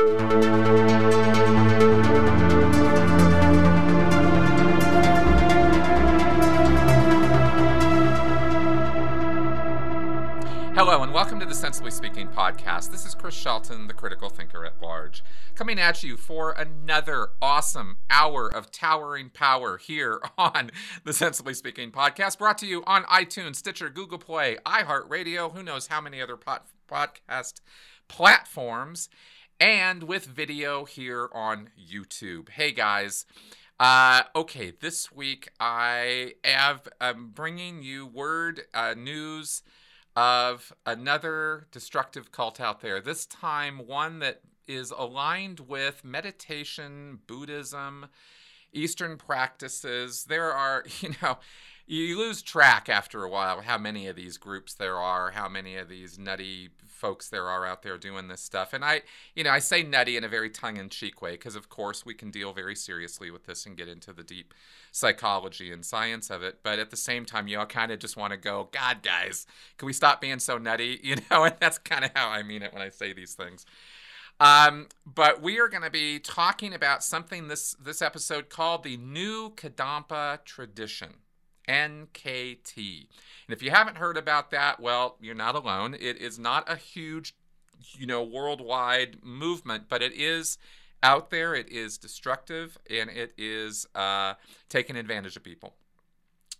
Hello, and welcome to the Sensibly Speaking podcast. This is Chris Shelton, the critical thinker at large, coming at you for another awesome hour of towering power here on the Sensibly Speaking podcast, brought to you on iTunes, Stitcher, Google Play, iHeartRadio, who knows how many other pod- podcast platforms, and with video here on YouTube. Hey guys. Uh, okay, this week I have I'm bringing you word uh, news of another destructive cult out there. This time, one that is aligned with meditation, Buddhism, Eastern practices. There are, you know, you lose track after a while how many of these groups there are, how many of these nutty folks there are out there doing this stuff. And I, you know, I say nutty in a very tongue in cheek way because, of course, we can deal very seriously with this and get into the deep psychology and science of it. But at the same time, you all kind of just want to go, God, guys, can we stop being so nutty? You know, and that's kind of how I mean it when I say these things. Um, but we are going to be talking about something this this episode called the New Kadampa Tradition. NKT. And if you haven't heard about that, well, you're not alone. It is not a huge, you know, worldwide movement, but it is out there. It is destructive and it is uh, taking advantage of people.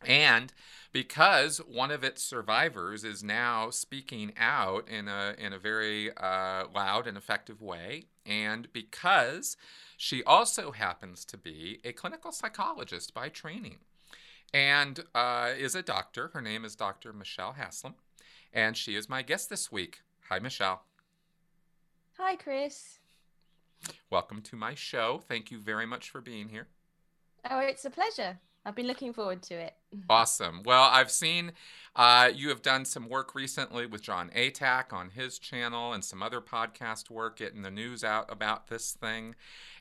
And because one of its survivors is now speaking out in a in a very uh, loud and effective way, and because she also happens to be a clinical psychologist by training, and uh, is a doctor. Her name is Dr. Michelle Haslam, and she is my guest this week. Hi, Michelle. Hi, Chris. Welcome to my show. Thank you very much for being here. Oh, it's a pleasure. I've been looking forward to it. Awesome. Well, I've seen uh, you have done some work recently with Jon Atack on his channel and some other podcast work, getting the news out about this thing.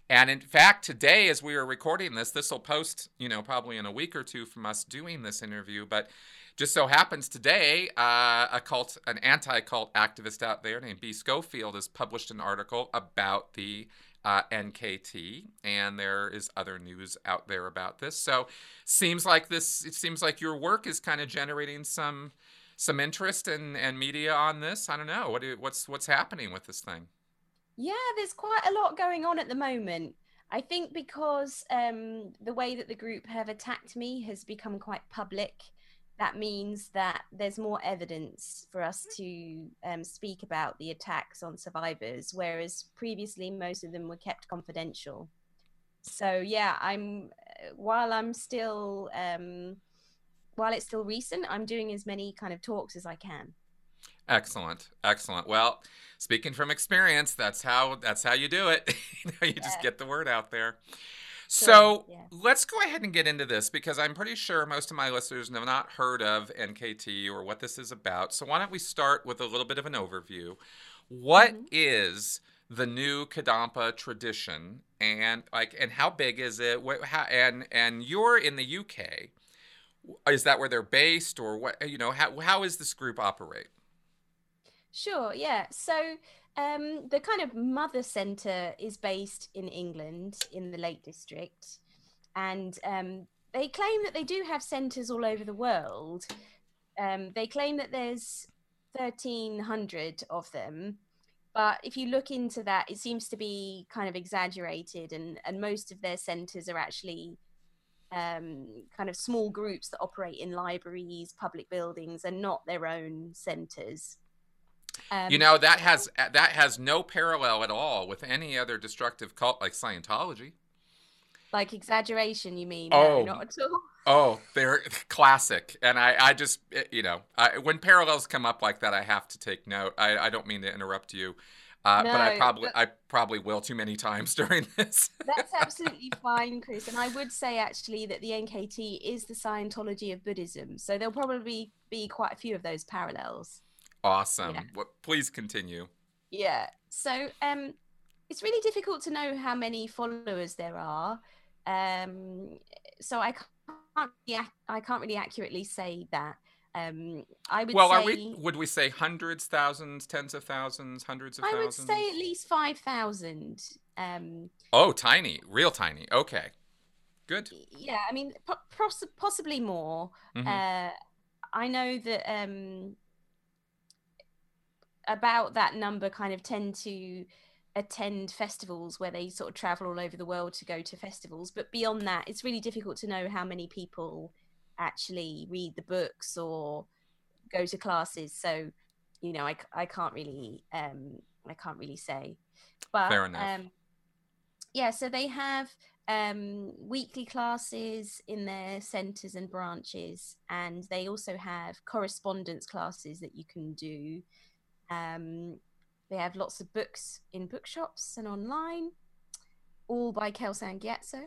And in fact, today, as we are recording this, this will post, you know, probably in a week or two from us doing this interview. But just so happens today, uh, a cult, an anti-cult activist out there named Be Scofield has published an article about the uh, NKT, and there is other news out there about this. So, seems like this. It seems like your work is kind of generating some some interest and and media on this. I don't know what what's what's happening with this thing. Yeah, there's quite a lot going on at the moment. I think because um, the way that the group have attacked me has become quite public, that means that there's more evidence for us to um, speak about the attacks on survivors, whereas previously most of them were kept confidential. So yeah, I'm while I'm still um, while it's still recent, I'm doing as many kind of talks as I can. Excellent, excellent. Well, speaking from experience, that's how that's how you do it. you, know, you yeah. just get the word out there. So yeah. let's go ahead and get into this because I'm pretty sure most of my listeners have not heard of NKT or what this is about. So why don't we start with a little bit of an overview? What mm-hmm. is the new Kadampa tradition, and like, and how big is it? What, how, and and you're in the UK. Is that where they're based, or what? You know, how how is this group operate? Sure, yeah. So um, the kind of mother centre is based in England in the Lake District, and um, they claim that they do have centres all over the world. Um, they claim that there's 1,300 of them, but if you look into that, it seems to be kind of exaggerated, and, and most of their centres are actually um, kind of small groups that operate in libraries, public buildings, and not their own centres. Um, you know that has that has no parallel at all with any other destructive cult like Scientology. Like exaggeration, you mean? Oh, no, not at all. Oh, they're classic, and I, I just, eh, you know, I, when parallels come up like that, I have to take note. I, I don't mean to interrupt you, uh, no, but I probably, but, I probably will too many times during this. that's absolutely fine, Chris. And I would say actually that the NKT is the Scientology of Buddhism, so there'll probably be quite a few of those parallels. Awesome. Yeah. What, please continue. Yeah. So um, it's really difficult to know how many followers there are. Um, so I can't, I can't really accurately say that. Um, I would well, say, are we? Would we say hundreds, thousands, tens of thousands, hundreds of I would thousands? say at least five thousand. Um, Oh, tiny, real tiny. Okay, good. yeah, I mean, po- poss- possibly more. Mhm. Uh, I know that um, about that number kind of tend to attend festivals where they sort of travel all over the world to go to festivals. But beyond that, it's really difficult to know how many people actually read the books or go to classes. So, you know, I, I can't really um, I can't really say. But Fair enough. Um, yeah, so they have um, weekly classes in their centres and branches, and they also have correspondence classes that you can do. Um, they have lots of books in bookshops and online, all by Kelsang Gyatso,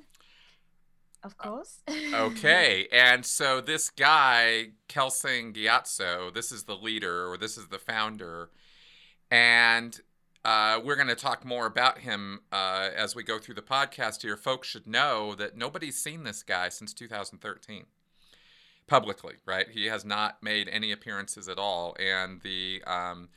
of course. Okay, and so this guy, Kelsang Gyatso, this is the leader or this is the founder, and uh, we're going to talk more about him uh, as we go through the podcast here. Folks should know that nobody's seen this guy since 2013 publicly, right? He has not made any appearances at all, and the um,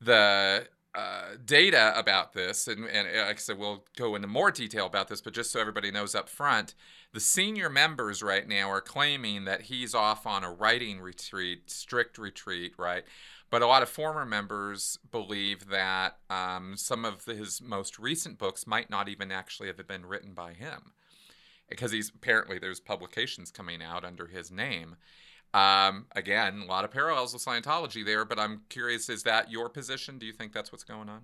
the uh, data about this, and, and uh, like I said, we'll go into more detail about this, but just so everybody knows up front, the senior members right now are claiming that he's off on a writing retreat, strict retreat, right? But a lot of former members believe that um, some of his most recent books might not even actually have been written by him, because he's apparently there's publications coming out under his name. Um, again, a lot of parallels with Scientology there, but I'm curious: is that your position? Do you think that's what's going on?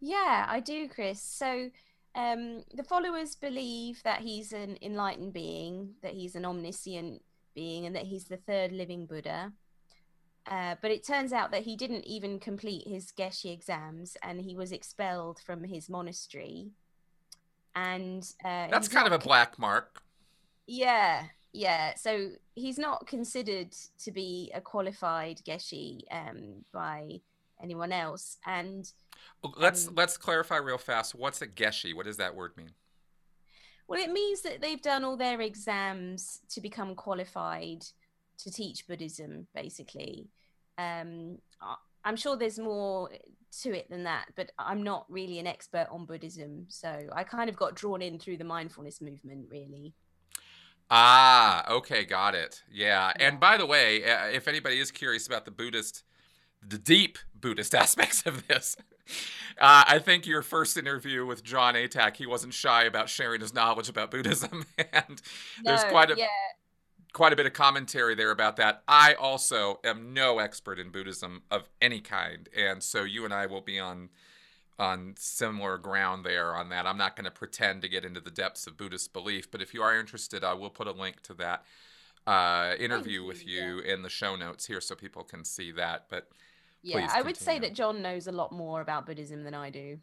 Yeah, I do, Chris. So um, the followers believe that he's an enlightened being, that he's an omniscient being, and that he's the third living Buddha. Uh, but it turns out that he didn't even complete his Geshe exams, and he was expelled from his monastery. And uh, That's kind of a black mark. yeah, yeah. So he's not considered to be a qualified Geshe um, by anyone else, and Let's Um, let's clarify real fast. What's a geshe? What does that word mean? Well, it means that they've done all their exams to become qualified to teach Buddhism, basically. Um, I'm sure there's more to it than that, but I'm not really an expert on Buddhism. So I kind of got drawn in through the mindfulness movement, really. Ah, okay, got it. Yeah. And by the way, uh, if anybody is curious about the Buddhist, the deep Buddhist aspects of this, uh, I think your first interview with Jon Atack, he wasn't shy about sharing his knowledge about Buddhism, and there's quite a yeah, quite a bit of commentary there about that. I also am no expert in Buddhism of any kind, and so you and I will be on on similar ground there on that. I'm not going to pretend to get into the depths of Buddhist belief, but if you are interested, I will put a link to that uh, interview you, with you in the show notes here so people can see that. But yeah. I would say that Jon knows a lot more about Buddhism than I do.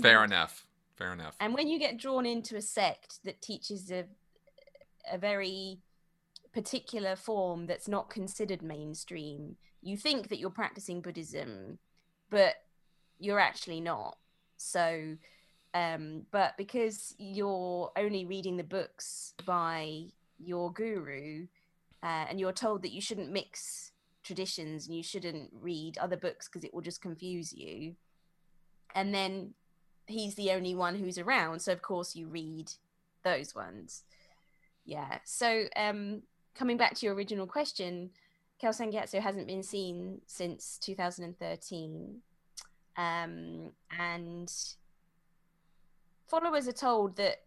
fair enough. Fair enough. And when you get drawn into a sect that teaches a a very particular form that's not considered mainstream, you think that you're practicing Buddhism, but you're actually not. So, um, but because you're only reading the books by your guru, uh, and you're told that you shouldn't mix traditions and you shouldn't read other books because it will just confuse you, and then he's the only one who's around, so of course you read those ones. Yeah. So, um, coming back to your original question, Kelsang Gyatso hasn't been seen since 2013. Um, and followers are told that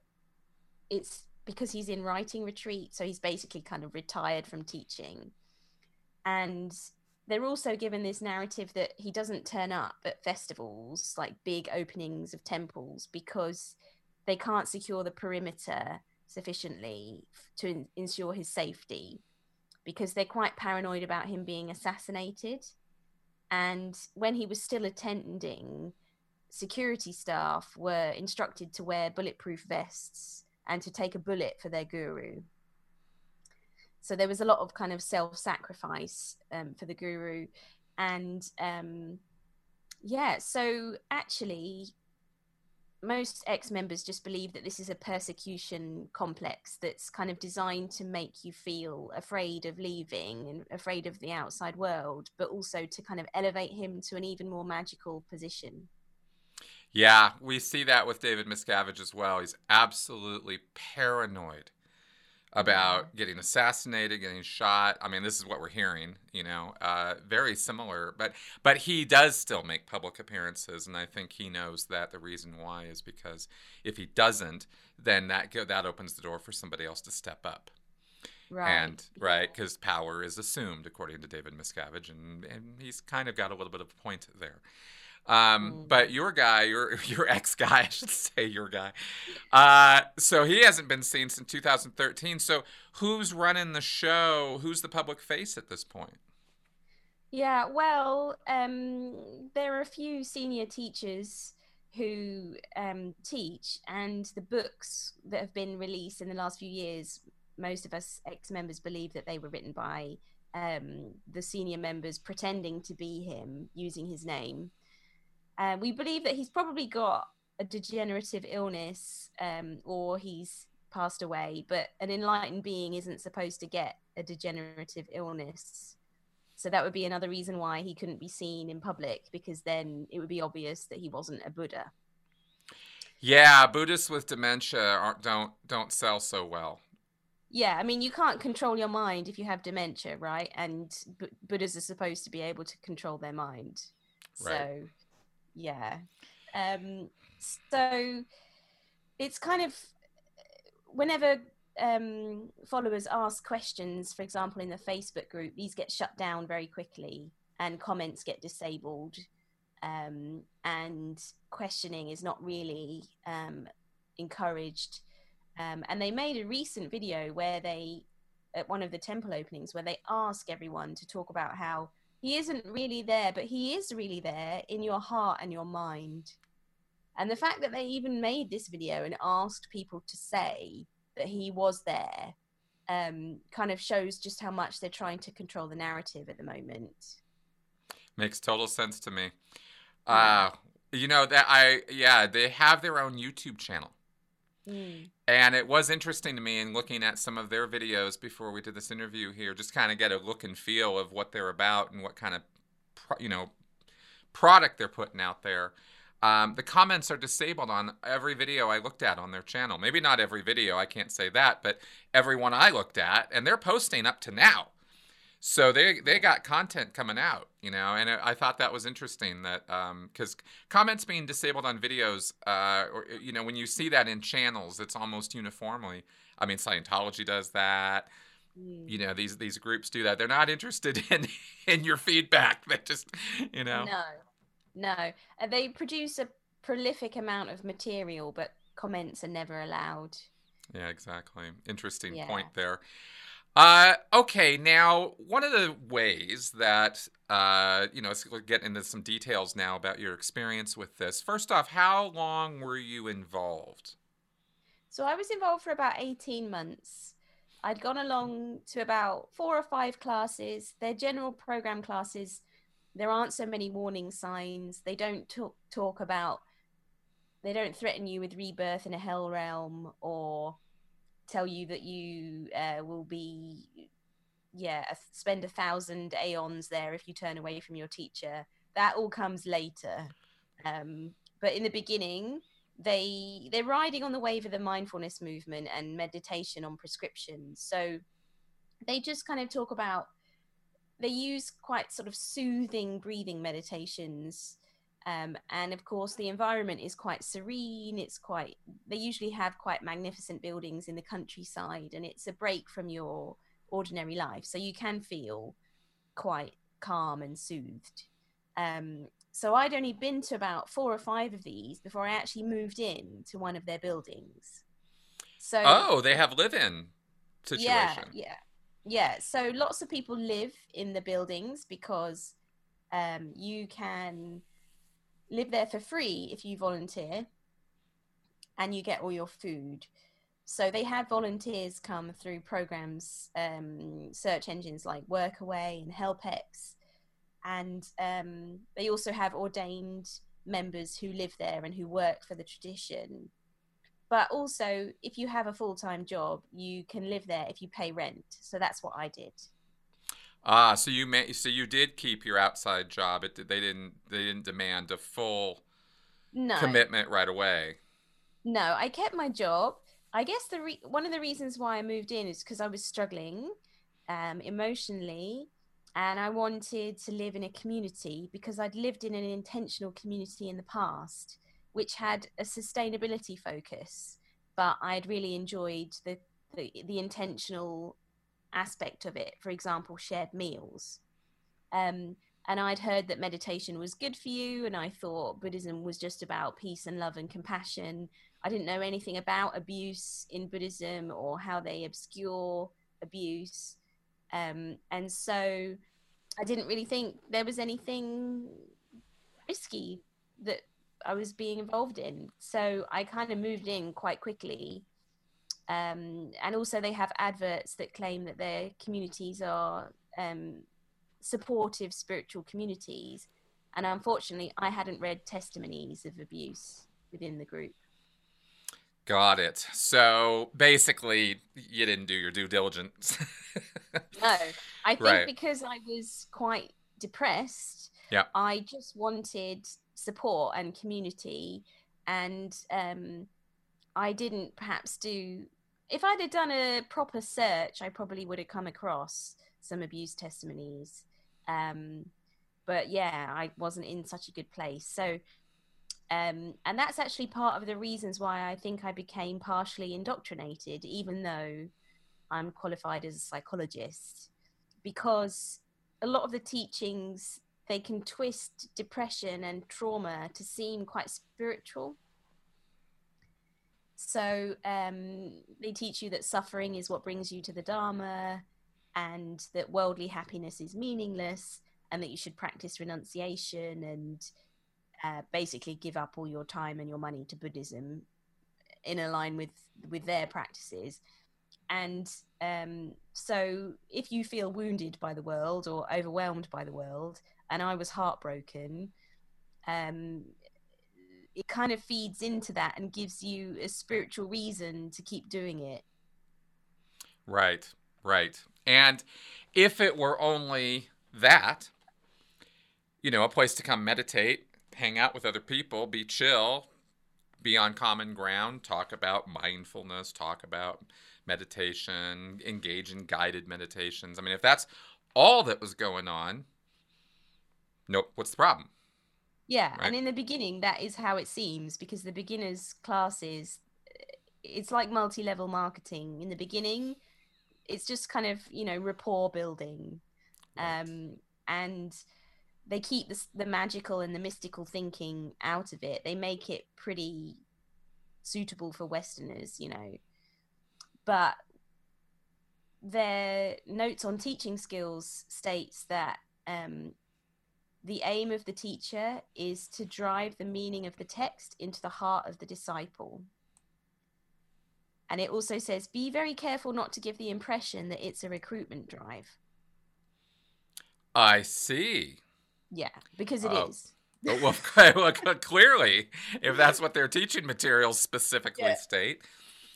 it's because he's in writing retreat, so he's basically kind of retired from teaching. And they're also given this narrative that he doesn't turn up at festivals, like big openings of temples, because they can't secure the perimeter sufficiently to en- ensure his safety because they're quite paranoid about him being assassinated. And when he was still attending, security staff were instructed to wear bulletproof vests and to take a bullet for their guru. So there was a lot of kind of self sacrifice um, for the guru. And um, yeah, so actually, most ex members just believe that this is a persecution complex that's kind of designed to make you feel afraid of leaving and afraid of the outside world, but also to kind of elevate him to an even more magical position. Yeah, we see that with David Miscavige as well. He's absolutely paranoid about getting assassinated, getting shot. I mean, this is what we're hearing. You know, uh, very similar. But but he does still make public appearances, and I think he knows that the reason why is because if he doesn't, then that that opens the door for somebody else to step up. Right. And right, because power is assumed, according to David Miscavige, and, and he's kind of got a little bit of a point there. Um, mm. But your guy, your your ex guy, I should say your guy. Uh, so he hasn't been seen since 2013. So who's running the show? Who's the public face at this point? Yeah, well, um, there are a few senior teachers who um, teach, and the books that have been released in the last few years, most of us ex members believe that they were written by um, the senior members pretending to be him using his name. Um, we believe that he's probably got a degenerative illness um, or he's passed away, but an enlightened being isn't supposed to get a degenerative illness. So that would be another reason why he couldn't be seen in public because then it would be obvious that he wasn't a Buddha. Yeah, Buddhists with dementia don't don't sell so well. Yeah, I mean you can't control your mind if you have dementia, right? And B- Buddhas are supposed to be able to control their mind. Right. So yeah. Um so it's kind of whenever um followers ask questions for example in the facebook group these get shut down very quickly and comments get disabled um and questioning is not really um encouraged. Um and they made a recent video where they at one of the temple openings where they ask everyone to talk about how he isn't really there, but he is really there in your heart and your mind. And the fact that they even made this video and asked people to say that he was there um, kind of shows just how much they're trying to control the narrative at the moment. Makes total sense to me. Uh, you know that I yeah they have their own YouTube channel. Mm. And it was interesting to me in looking at some of their videos before we did this interview here, just kind of get a look and feel of what they're about and what kind of, you know, product they're putting out there. Um, the comments are disabled on every video I looked at on their channel. Maybe not every video, I can't say that, but every one I looked at, and they're posting up to now. So they they got content coming out, you know, and I thought that was interesting that because um, comments being disabled on videos, uh, or you know, when you see that in channels, it's almost uniformly. I mean, Scientology does that. Mm. You know, these these groups do that. They're not interested in in your feedback. They just, you know, no, no. Uh, they produce a prolific amount of material, but comments are never allowed. Yeah, exactly. Interesting yeah. point there. Uh, okay, now one of the ways that uh, you know, let's get into some details now about your experience with this. First off, how long were you involved? So I was involved for about eighteen months. I'd gone along to about four or five classes. They're general program classes. There aren't so many warning signs. They don't talk talk about. They don't threaten you with rebirth in a hell realm or tell you that you uh, will be yeah spend a thousand aeons there if you turn away from your teacher. That all comes later. Um, but in the beginning they they're riding on the wave of the mindfulness movement and meditation on prescriptions. So they just kind of talk about they use quite sort of soothing breathing meditations um, and of course, the environment is quite serene. It's quite, they usually have quite magnificent buildings in the countryside, and it's a break from your ordinary life. So you can feel quite calm and soothed. Um, so I'd only been to about four or five of these before I actually moved in to one of their buildings. So oh, they have live-in situation. Yeah, yeah, yeah. So lots of people live in the buildings because um, you can live there for free if you volunteer and you get all your food. So they had volunteers come through programs, um, search engines like Workaway and HelpX. And um, they also have ordained members who live there and who work for the tradition. But also, if you have a full time job, you can live there if you pay rent. So that's what I did. Ah, so you may, so you did keep your outside job. It they didn't they didn't demand a full no. commitment right away. No, I kept my job. I guess the re- one of the reasons why I moved in is because I was struggling um, emotionally, and I wanted to live in a community because I'd lived in an intentional community in the past, which had a sustainability focus. But I'd really enjoyed the, the, the intentional aspect of it. For example, shared meals. Um, and I'd heard that meditation was good for you, and I thought Buddhism was just about peace and love and compassion. I didn't know anything about abuse in Buddhism or how they obscure abuse. Um, and so I didn't really think there was anything risky that I was being involved in. So I kind of moved in quite quickly. Um, and also, they have adverts that claim that their communities are um, supportive spiritual communities. And unfortunately, I hadn't read testimonies of abuse within the group. Got it. So basically, you didn't do your due diligence. no, I think right. because I was quite depressed, yeah. I just wanted support and community. And um, I didn't perhaps do, if I'd have done a proper search, I probably would have come across some abuse testimonies. Um, but yeah, I wasn't in such a good place. So, um, and that's actually part of the reasons why I think I became partially indoctrinated, even though I'm qualified as a psychologist, because a lot of the teachings they can twist depression and trauma to seem quite spiritual. So um, they teach you that suffering is what brings you to the Dharma and that worldly happiness is meaningless and that you should practice renunciation and uh, basically give up all your time and your money to Buddhism in line with with their practices. And um, so, if you feel wounded by the world or overwhelmed by the world, and I was heartbroken, um, it kind of feeds into that and gives you a spiritual reason to keep doing it. Right, right. And if it were only that, you know, a place to come meditate, hang out with other people, be chill, be on common ground, talk about mindfulness, talk about meditation, engage in guided meditations. I mean, if that's all that was going on, nope, what's the problem? Yeah, right? and in the beginning, that is how it seems because the beginners' classes, it's like multi level marketing. In the beginning, it's just kind of you know rapport building um and they keep the, the magical and the mystical thinking out of it they make it pretty suitable for westerners you know but their notes on teaching skills states that um, the aim of the teacher is to drive the meaning of the text into the heart of the disciple and it also says, be very careful not to give the impression that it's a recruitment drive. I see. Yeah, because it uh, is. well, well, clearly, if that's what their teaching materials specifically yeah. state.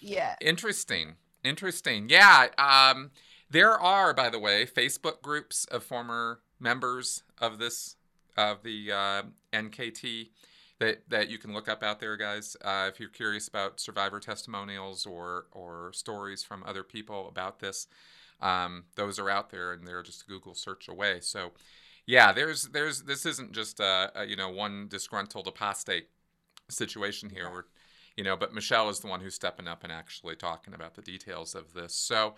Yeah. Interesting. Interesting. Yeah. Um, there are, by the way, Facebook groups of former members of this, of the uh, NKT that that you can look up out there, guys. Uh, if you're curious about survivor testimonials or or stories from other people about this, um, those are out there, and they're just a Google search away. So, yeah, there's there's this isn't just a, a you know one disgruntled apostate situation here. Where, you know, but Michelle is the one who's stepping up and actually talking about the details of this. So,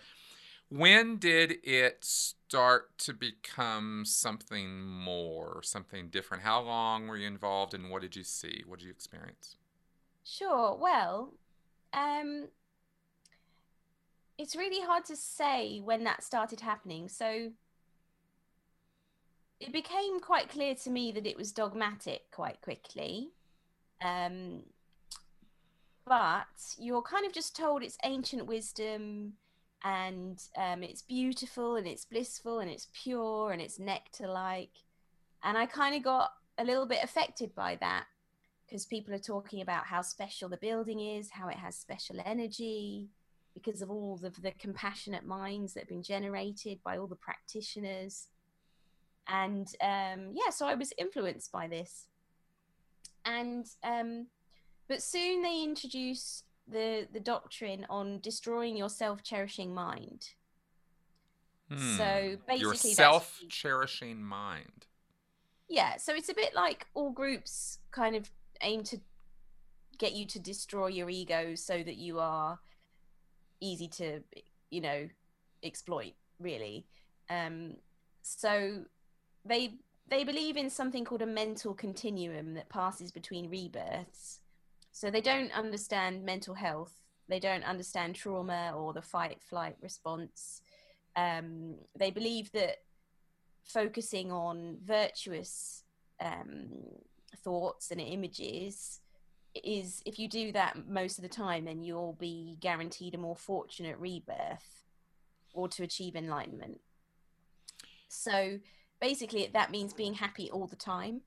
when did it start to become something more, something different? How long were you involved and what did you see? What did you experience? Sure. Well, um, it's really hard to say when that started happening. So it became quite clear to me that it was dogmatic quite quickly. Um, but you're kind of just told it's ancient wisdom and um, it's beautiful and it's blissful and it's pure and it's nectar like and i kind of got a little bit affected by that because people are talking about how special the building is, how it has special energy, because of all of the compassionate minds that have been generated by all the practitioners. And um, yeah, so I was influenced by this. And um, but soon they introduce the the doctrine on destroying your self cherishing mind. Hmm. So basically, Your self cherishing mind. yeah so it's a bit like all groups kind of aim to get you to destroy your ego so that you are easy to you know exploit really um so they they believe in something called a mental continuum that passes between rebirths so they don't understand mental health. They don't understand trauma or the fight flight response. Um, they believe that focusing on virtuous um, thoughts and images is if you do that most of the time then you'll be guaranteed a more fortunate rebirth or to achieve enlightenment. So basically that means being happy all the time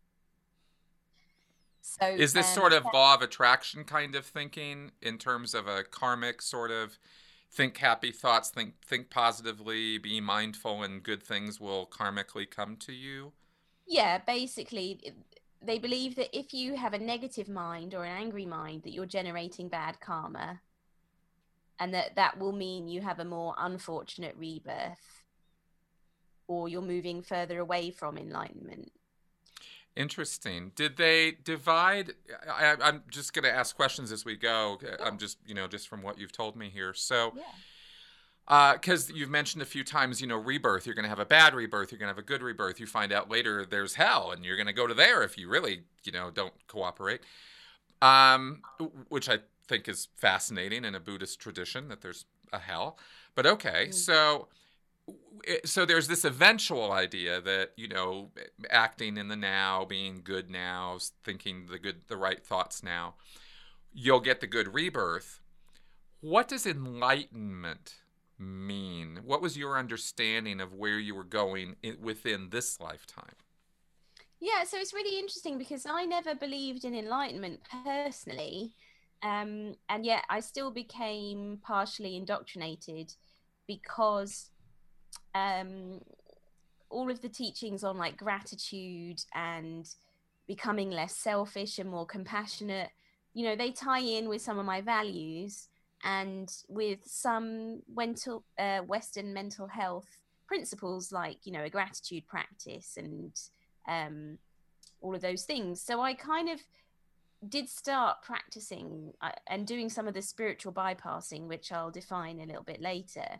so Is this um, sort of law of attraction kind of thinking in terms of a karmic sort of think happy thoughts, think think positively, be mindful, and good things will karmically come to you? yeah basically they believe that if you have a negative mind or an angry mind that you're generating bad karma and that that will mean you have a more unfortunate rebirth or you're moving further away from enlightenment Interesting. Did they divide? I, I'm just going to ask questions as we go. I'm just, you know, just from what you've told me here. So, yeah because you've mentioned a few times, you know, rebirth. You're going to have a bad rebirth. You're going to have a good rebirth. You find out later there's hell, and you're going to go to there if you really, you know, don't cooperate. Um, which I think is fascinating in a Buddhist tradition that there's a hell. But okay, Mm. so so there's this eventual idea that you know acting in the now being good now thinking the good the right thoughts now you'll get the good rebirth what does enlightenment mean what was your understanding of where you were going in, within this lifetime Yeah, so it's really interesting because I never believed in enlightenment personally. Um, and yet I still became partially indoctrinated because um, all of the teachings on like gratitude and becoming less selfish and more compassionate, you know, they tie in with some of my values and with some mental, uh, Western mental health principles like, you know, a gratitude practice and um, all of those things. So I kind of did start practicing uh, and doing some of the spiritual bypassing, which I'll define a little bit later.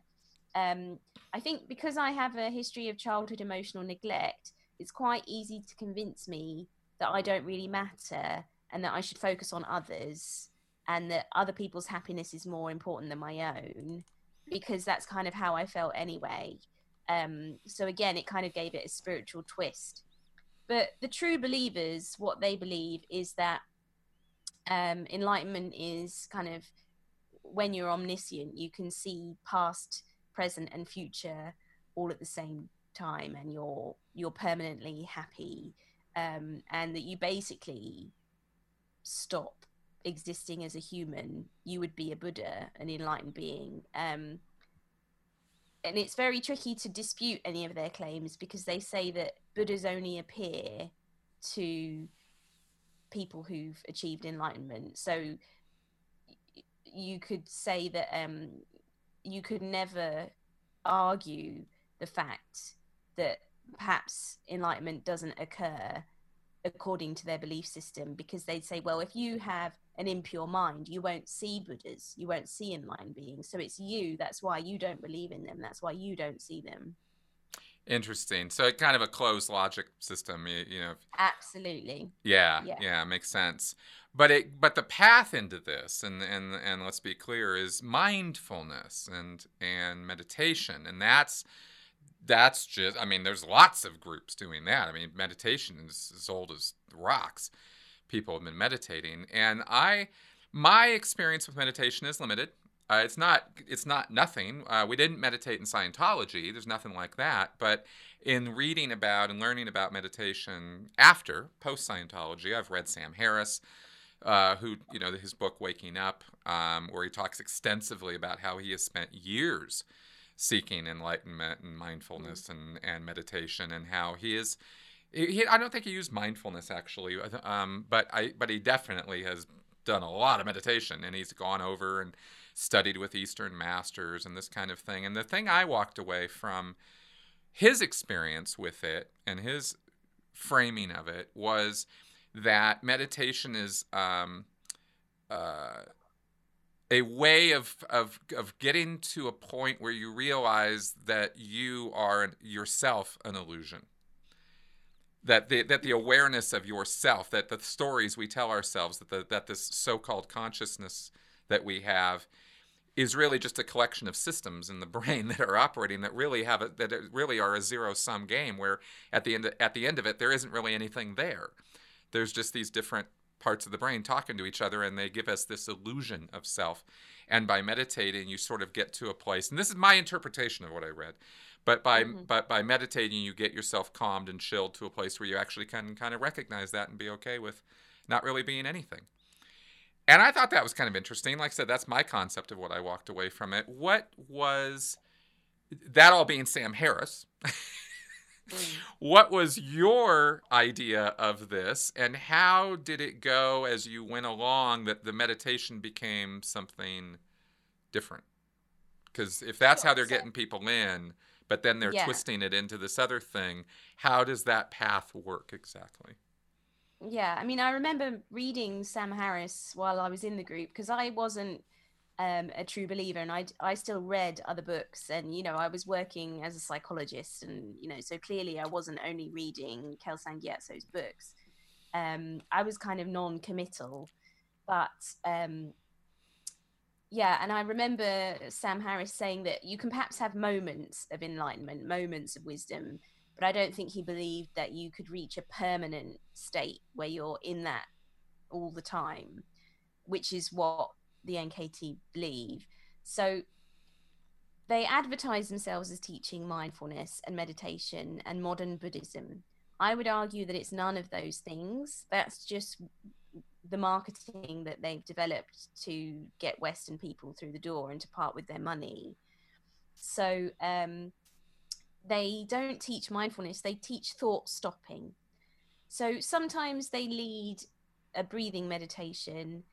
Um, I think because I have a history of childhood emotional neglect, it's quite easy to convince me that I don't really matter and that I should focus on others and that other people's happiness is more important than my own because that's kind of how I felt anyway. Um, so again, it kind of gave it a spiritual twist. But the true believers, what they believe is that um, enlightenment is kind of when you're omniscient, you can see past, present, and future all at the same time, and you're you're permanently happy, um, and that you basically stop existing as a human. You would be a Buddha, an enlightened being. Um, and it's very tricky to dispute any of their claims because they say that Buddhas only appear to people who've achieved enlightenment. So you could say that um, you could never argue the fact that perhaps enlightenment doesn't occur according to their belief system because they'd say, well, if you have an impure mind, you won't see Buddhas, you won't see enlightened beings. So it's you. That's why you don't believe in them. That's why you don't see them. Interesting so it kind of a closed logic system you, you know Absolutely. Yeah, Yeah. yeah, makes sense. But it but the path into this and and and let's be clear is mindfulness and and meditation and that's that's just I mean there's lots of groups doing that. I mean meditation is as old as rocks. People have been meditating and I my experience with meditation is limited. Uh, it's not it's not nothing. Uh, we didn't meditate in Scientology. There's nothing like that. But in reading about and learning about meditation after post Scientology, I've read Sam Harris, uh, who you know his book Waking Up, um, where he talks extensively about how he has spent years seeking enlightenment and mindfulness and, and meditation, and how he is. He, I don't think he used mindfulness actually, um, but I but he definitely has done a lot of meditation, and he's gone over and studied with Eastern masters and this kind of thing. And the thing I walked away from his experience with it and his framing of it was that meditation is um, uh, a way of, of, of getting to a point where you realize that you are yourself an illusion. That the, that the awareness of yourself, that the stories we tell ourselves, that, the, that this so called consciousness that we have is really just a collection of systems in the brain that are operating that really have a, that really are a zero sum game where at the end at the end of it there isn't really anything there. There's just these different parts of the brain talking to each other and they give us this illusion of self. And by meditating you sort of get to a place and this is my interpretation of what i read but by mm-hmm. but by meditating you get yourself calmed and chilled to a place where you actually can kind of recognize that and be okay with not really being anything and I thought that was kind of interesting. Like I said, that's my concept of what I walked away from it. What was that all being Sam Harris? What was your idea of this, and how did it go as you went along that the meditation became something different? Because if that's how they're getting people in, but then they're yeah. twisting it into this other thing, how does that path work exactly? Yeah, I mean, I remember reading Sam Harris while I was in the group because I wasn't um, a true believer, and I I still read other books, and you know, I was working as a psychologist, and you know, so clearly I wasn't only reading Kelsang Gyatso's books. Um, I was kind of non-committal, but um, yeah, and I remember Sam Harris saying that you can perhaps have moments of enlightenment, moments of wisdom, but I don't think he believed that you could reach a permanent state where you're in that all the time, which is what the NKT believe. So they advertise themselves as teaching mindfulness and meditation and modern Buddhism. I would argue that it's none of those things. That's just the marketing that they've developed to get Western people through the door and to part with their money. So, um, they don't teach mindfulness, they teach thought stopping. So sometimes they lead a breathing meditation,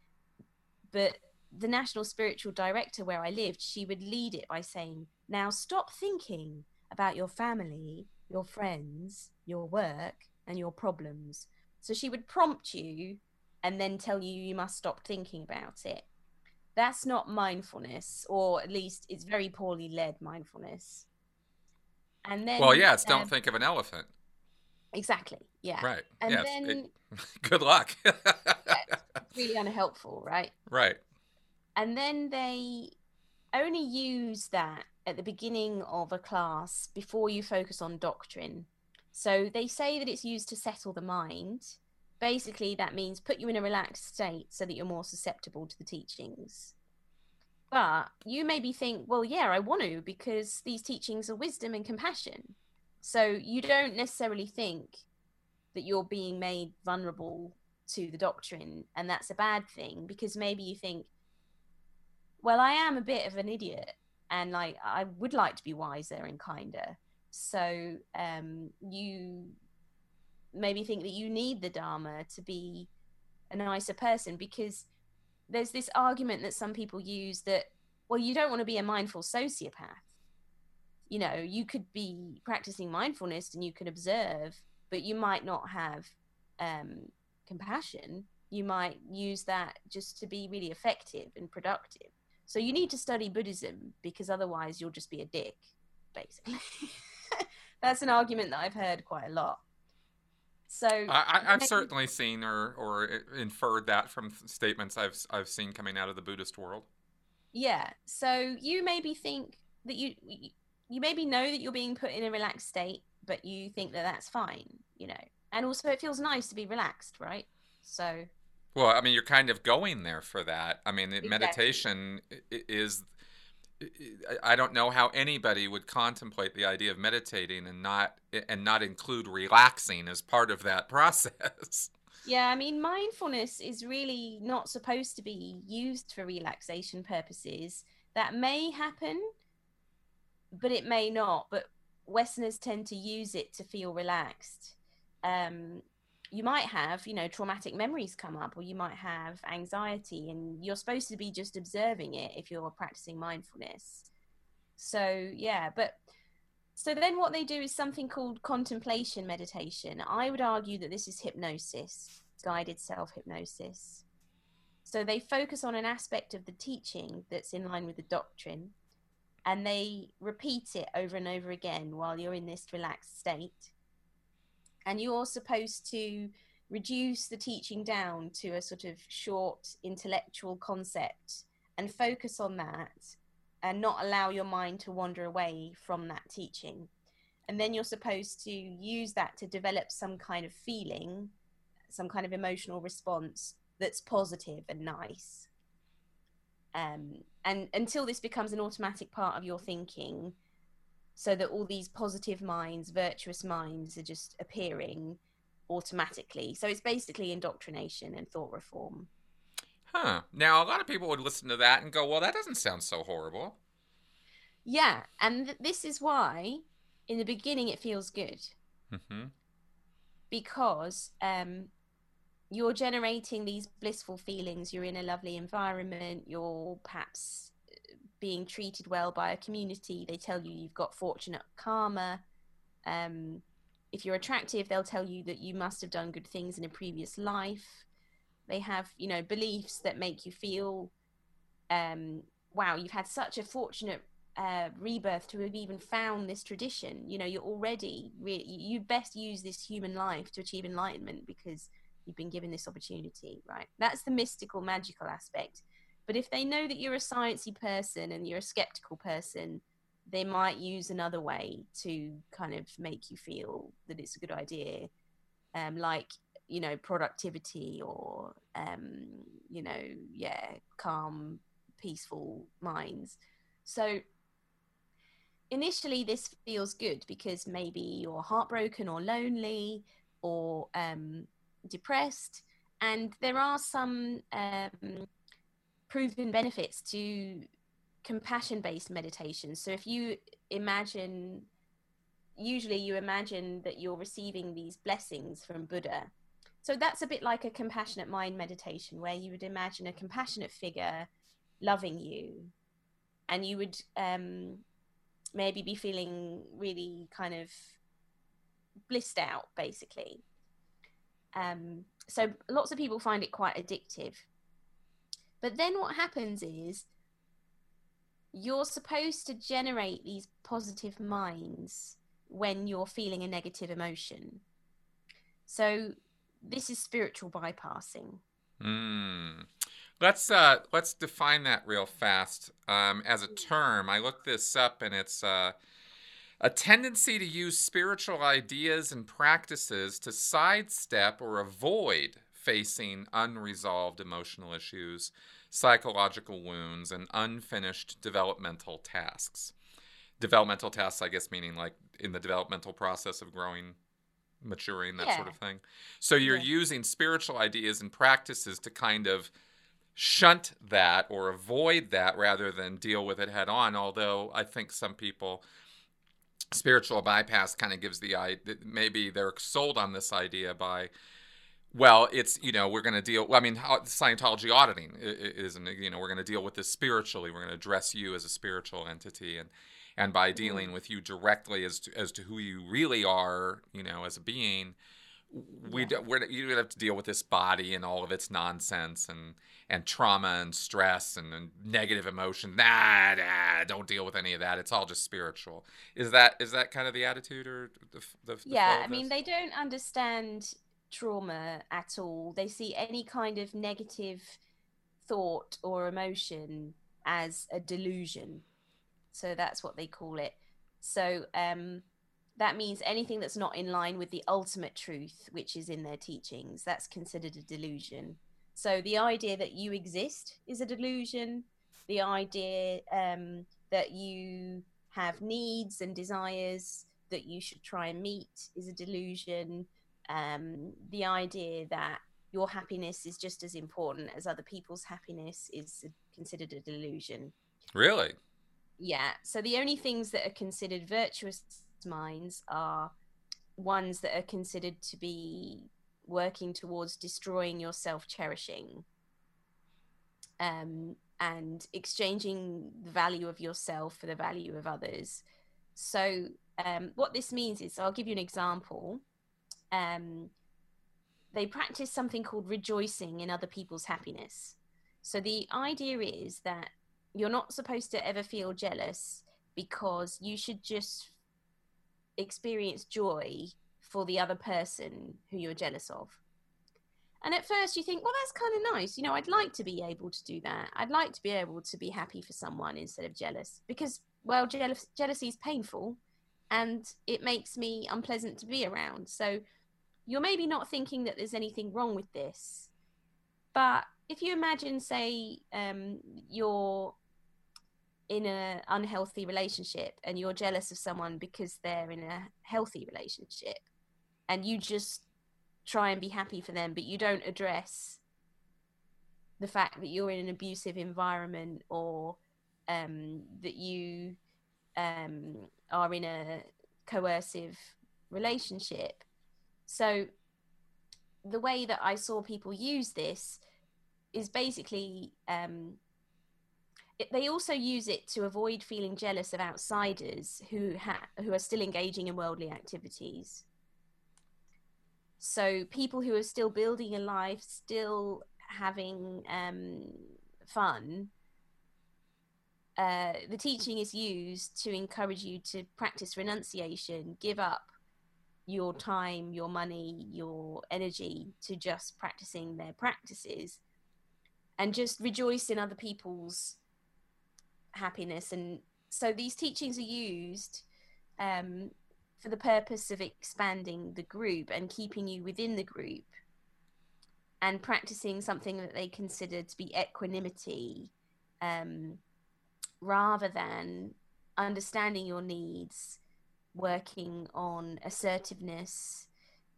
but the national spiritual director where I lived, she would lead it by saying, Now stop thinking about your family, your friends, your work, and your problems. So she would prompt you and then tell you you must stop thinking about it. That's not mindfulness, or at least it's very poorly led mindfulness. And then Well, yeah, it's don't think of an elephant. Exactly. Yeah. Right. And yes, then it, good luck. really unhelpful, right? Right. And then they only use that at the beginning of a class before you focus on doctrine. So they say that it's used to settle the mind. Basically, that means put you in a relaxed state so that you're more susceptible to the teachings. But you maybe think, well, yeah, I want to because these teachings are wisdom and compassion. So you don't necessarily think that you're being made vulnerable to the doctrine and that's a bad thing because maybe you think, well, I am a bit of an idiot and like I would like to be wiser and kinder. So um, you maybe think that you need the Dharma to be a nicer person because there's this argument that some people use that well you don't want to be a mindful sociopath. You know you could be practicing mindfulness and you can observe but you might not have um, compassion. You might use that just to be really effective and productive. So you need to study buddhism because otherwise you'll just be a dick basically. That's an argument that i've heard quite a lot so I, have certainly seen or or inferred that from statements I've I've seen coming out of the Buddhist world. Yeah. So you maybe think that you you maybe know that you're being put in a relaxed state, but you think that that's fine, you know. And also, it feels nice to be relaxed, right? So. Well, I mean, you're kind of going there for that. I mean, exactly. meditation is I don't know how anybody would contemplate the idea of meditating and not and not include relaxing as part of that process. Yeah, I mean, mindfulness is really not supposed to be used for relaxation purposes. That may happen, but it may not. But Westerners tend to use it to feel relaxed. Um, you might have, you know, traumatic memories come up, or you might have anxiety, and you're supposed to be just observing it if you're practicing mindfulness. So, yeah, but so then what they do is something called contemplation meditation. I would argue that this is hypnosis, guided self hypnosis. So they focus on an aspect of the teaching that's in line with the doctrine and they repeat it over and over again while you're in this relaxed state. And you're supposed to reduce the teaching down to a sort of short intellectual concept and focus on that and not allow your mind to wander away from that teaching. And then you're supposed to use that to develop some kind of feeling, some kind of emotional response that's positive and nice. Um, and until this becomes an automatic part of your thinking, so that all these positive minds, virtuous minds, are just appearing automatically. So it's basically indoctrination and thought reform. Huh. Now, a lot of people would listen to that and go, well, that doesn't sound so horrible. Yeah. And th- this is why, in the beginning, it feels good. Mm-hmm. Because um, you're generating these blissful feelings. You're in a lovely environment. You're perhaps being treated well by a community. They tell you you've got fortunate karma. Um, if you're attractive, they'll tell you that you must have done good things in a previous life they have you know beliefs that make you feel um, wow you've had such a fortunate uh, rebirth to have even found this tradition you know you're already really you best use this human life to achieve enlightenment because you've been given this opportunity right that's the mystical magical aspect but if they know that you're a sciencey person and you're a skeptical person they might use another way to kind of make you feel that it's a good idea. Um, like you know productivity or um you know yeah calm peaceful minds. So initially this feels good because maybe you're heartbroken or lonely or um, depressed. And there are some um, proven benefits to compassion based meditation. So if you imagine usually you imagine that you're receiving these blessings from buddha. So that's a bit like a compassionate mind meditation where you would imagine a compassionate figure loving you. And you would um, maybe be feeling really kind of blissed out basically. Um, so lots of people find it quite addictive but then what happens is you're supposed to generate these positive minds when you're feeling a negative emotion so this is spiritual bypassing. Mm. Let's uh, let's define that real fast um, as a term. I looked this up, and it's uh, a tendency to use spiritual ideas and practices to sidestep or avoid facing unresolved emotional issues, psychological wounds, and unfinished developmental tasks. Developmental tasks, I guess, meaning like in the developmental process of growing maturing, that yeah. sort of thing. So you're yeah. using spiritual ideas and practices to kind of shunt that or avoid that rather than deal with it head on. Although I think some people, spiritual bypass kind of gives the idea, maybe they're sold on this idea by, well, it's, you know, we're going to deal, I mean, Scientology auditing is, you know, we're going to deal with this spiritually. We're going to address you as a spiritual entity. And, and by dealing mm-hmm. with you directly as to, as to who you really are, you know, as a being, we yeah. we're, you have to deal with this body and all of its nonsense and and trauma and stress and, and negative emotion. Nah, nah, don't deal with any of that. It's all just spiritual. Is that is that kind of the attitude or the, the, the yeah? I mean, they don't understand trauma at all. They see any kind of negative thought or emotion as a delusion so that's what they call it. So um, that means anything that's not in line with the ultimate truth, which is in their teachings, that's considered a delusion. So the idea that you exist is a delusion. The idea um, that you have needs and desires that you should try and meet is a delusion. Um, the idea that your happiness is just as important as other people's happiness is considered a delusion. Really? Yeah. So the only things that are considered virtuous minds are ones that are considered to be working towards destroying your self cherishing um, and exchanging the value of yourself for the value of others. So, um, what this means is, I'll give you an example. Um, they practice something called rejoicing in other people's happiness. So, the idea is that you're not supposed to ever feel jealous because you should just experience joy for the other person who you're jealous of. And at first you think, well, that's kind of nice. You know, I'd like to be able to do that. I'd like to be able to be happy for someone instead of jealous because, well, jealous, jealousy is painful and it makes me unpleasant to be around. So you're maybe not thinking that there's anything wrong with this. But if you imagine, say, um, you're in an unhealthy relationship and you're jealous of someone because they're in a healthy relationship and you just try and be happy for them but you don't address the fact that you're in an abusive environment or um, that you um, are in a coercive relationship so the way that i saw people use this is basically um, they also use it to avoid feeling jealous of outsiders who ha- who are still engaging in worldly activities. So people who are still building a life, still having um, fun. Uh, the teaching is used to encourage you to practice renunciation, give up your time, your money, your energy to just practicing their practices, and just rejoice in other people's happiness. And so these teachings are used um, for the purpose of expanding the group and keeping you within the group and practicing something that they consider to be equanimity um, rather than understanding your needs, working on assertiveness,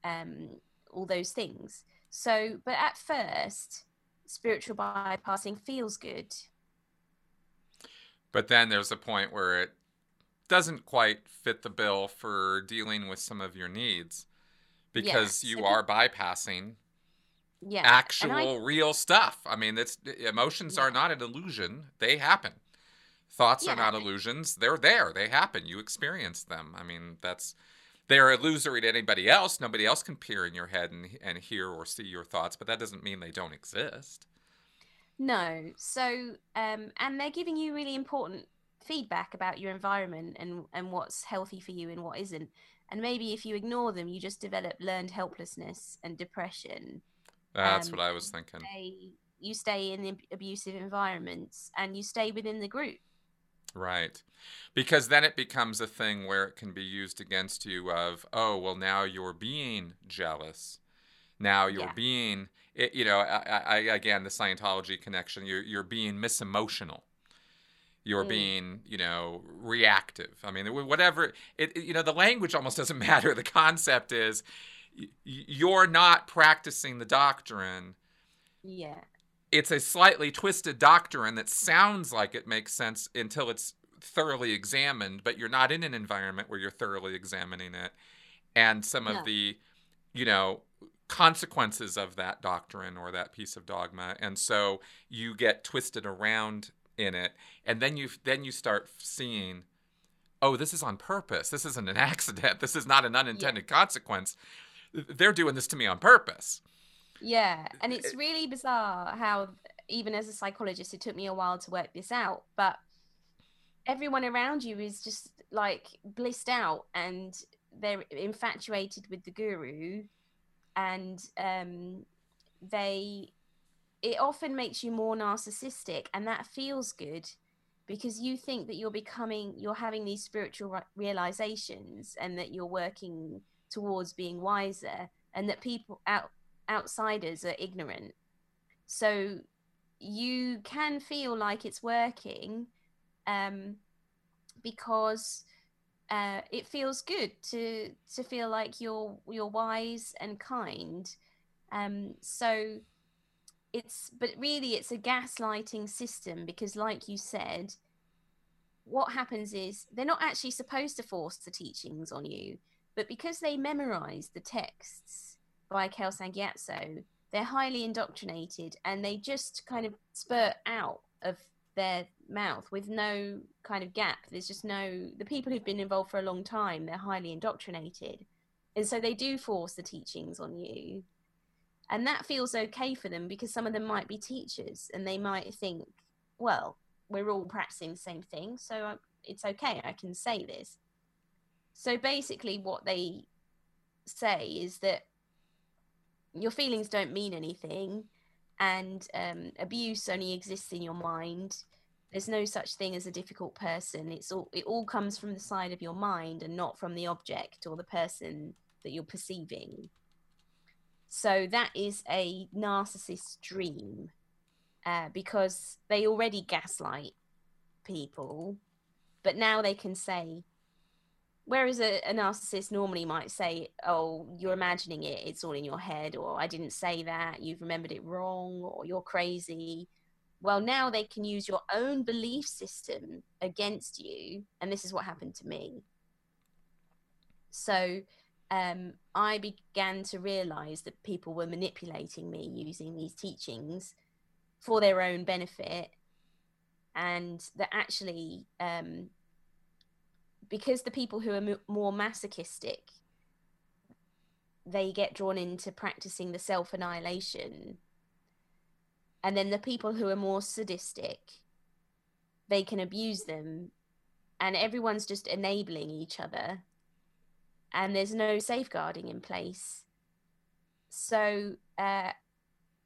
um, all those things. So, but at first, spiritual bypassing feels good but then there's a point where it doesn't quite fit the bill for dealing with some of your needs because you are bypassing yeah. actual I, real stuff. I mean, it's emotions yeah. are not an illusion; they happen. Thoughts are not illusions; they're there. They happen. You experience them. I mean, that's they're illusory to anybody else. Nobody else can peer in your head and and hear or see your thoughts, but that doesn't mean they don't exist. No. So, um, and they're giving you really important feedback about your environment and and what's healthy for you and what isn't. And maybe if you ignore them, you just develop learned helplessness and depression. That's um, what I was thinking. Stay, you stay in the abusive environments and you stay within the group. Right. Because then it becomes a thing where it can be used against you of, oh, well, now you're being jealous. Now you're yeah. being it, you know, I, I, again, the Scientology connection, you're, you're being misemotional. You're mm. being, you know, reactive. I mean, whatever, it, you know, the language almost doesn't matter. The concept is you're not practicing the doctrine. Yeah. It's a slightly twisted doctrine that sounds like it makes sense until it's thoroughly examined, but you're not in an environment where you're thoroughly examining it. And some of the, you know, consequences of that doctrine or that piece of dogma. And so you get twisted around in it. And then you then you start seeing oh this is on purpose. This isn't an accident. This is not an unintended yeah. consequence. They're doing this to me on purpose yeah and it's really bizarre how even as a psychologist it took me a while to work this out but everyone around you is just like blissed out and they're infatuated with the guru and um, they it often makes you more narcissistic and that feels good because you think that you're becoming you're having these spiritual realizations and that you're working towards being wiser and that people out outsiders are ignorant. So you can feel like it's working um, because uh, it feels good to to feel like you're you're wise and kind. Um, so it's, but really, it's a gaslighting system because, like you said, what happens is they're not actually supposed to force the teachings on you, but because they memorize the texts by Kelsang Gyatso, they're highly indoctrinated and they just kind of spurt out of their mouth with no kind of gap. There's just no, the people who've been involved for a long time, they're highly indoctrinated. And so they do force the teachings on you. And that feels okay for them because some of them might be teachers and they might think, well, we're all practicing the same thing, so it's okay. I can say this. So basically, what they say is that your feelings don't mean anything, and um, abuse only exists in your mind. There's no such thing as a difficult person. It's all it all comes from the side of your mind and not from the object or the person that you're perceiving. So that is a narcissist dream uh, because they already gaslight people, but now they can say, whereas a, a, narcissist normally might say, "Oh, you're imagining it; it's all in your head," or "I didn't say that; you've remembered it wrong," or "You're crazy." Well, now they can use your own belief system against you, and this is what happened to me. So, um, I began to realize that people were manipulating me using these teachings for their own benefit and that actually um, because the people who are more masochistic they get drawn into practicing the self annihilation and then the people who are more sadistic they can abuse them. And everyone's just enabling each other. And there's no safeguarding in place. So uh,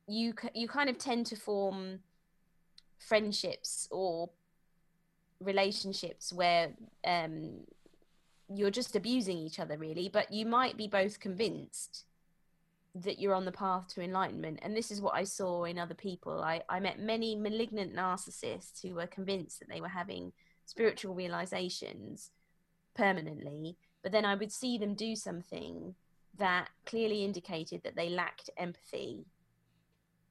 you you kind of tend to form friendships or relationships where um, you're just abusing each other really but you might be both convinced that you're on the path to enlightenment and this is what i saw in other people i, I met many malignant narcissists who were convinced that they were having spiritual realizations permanently but then i would see them do something that clearly indicated that they lacked empathy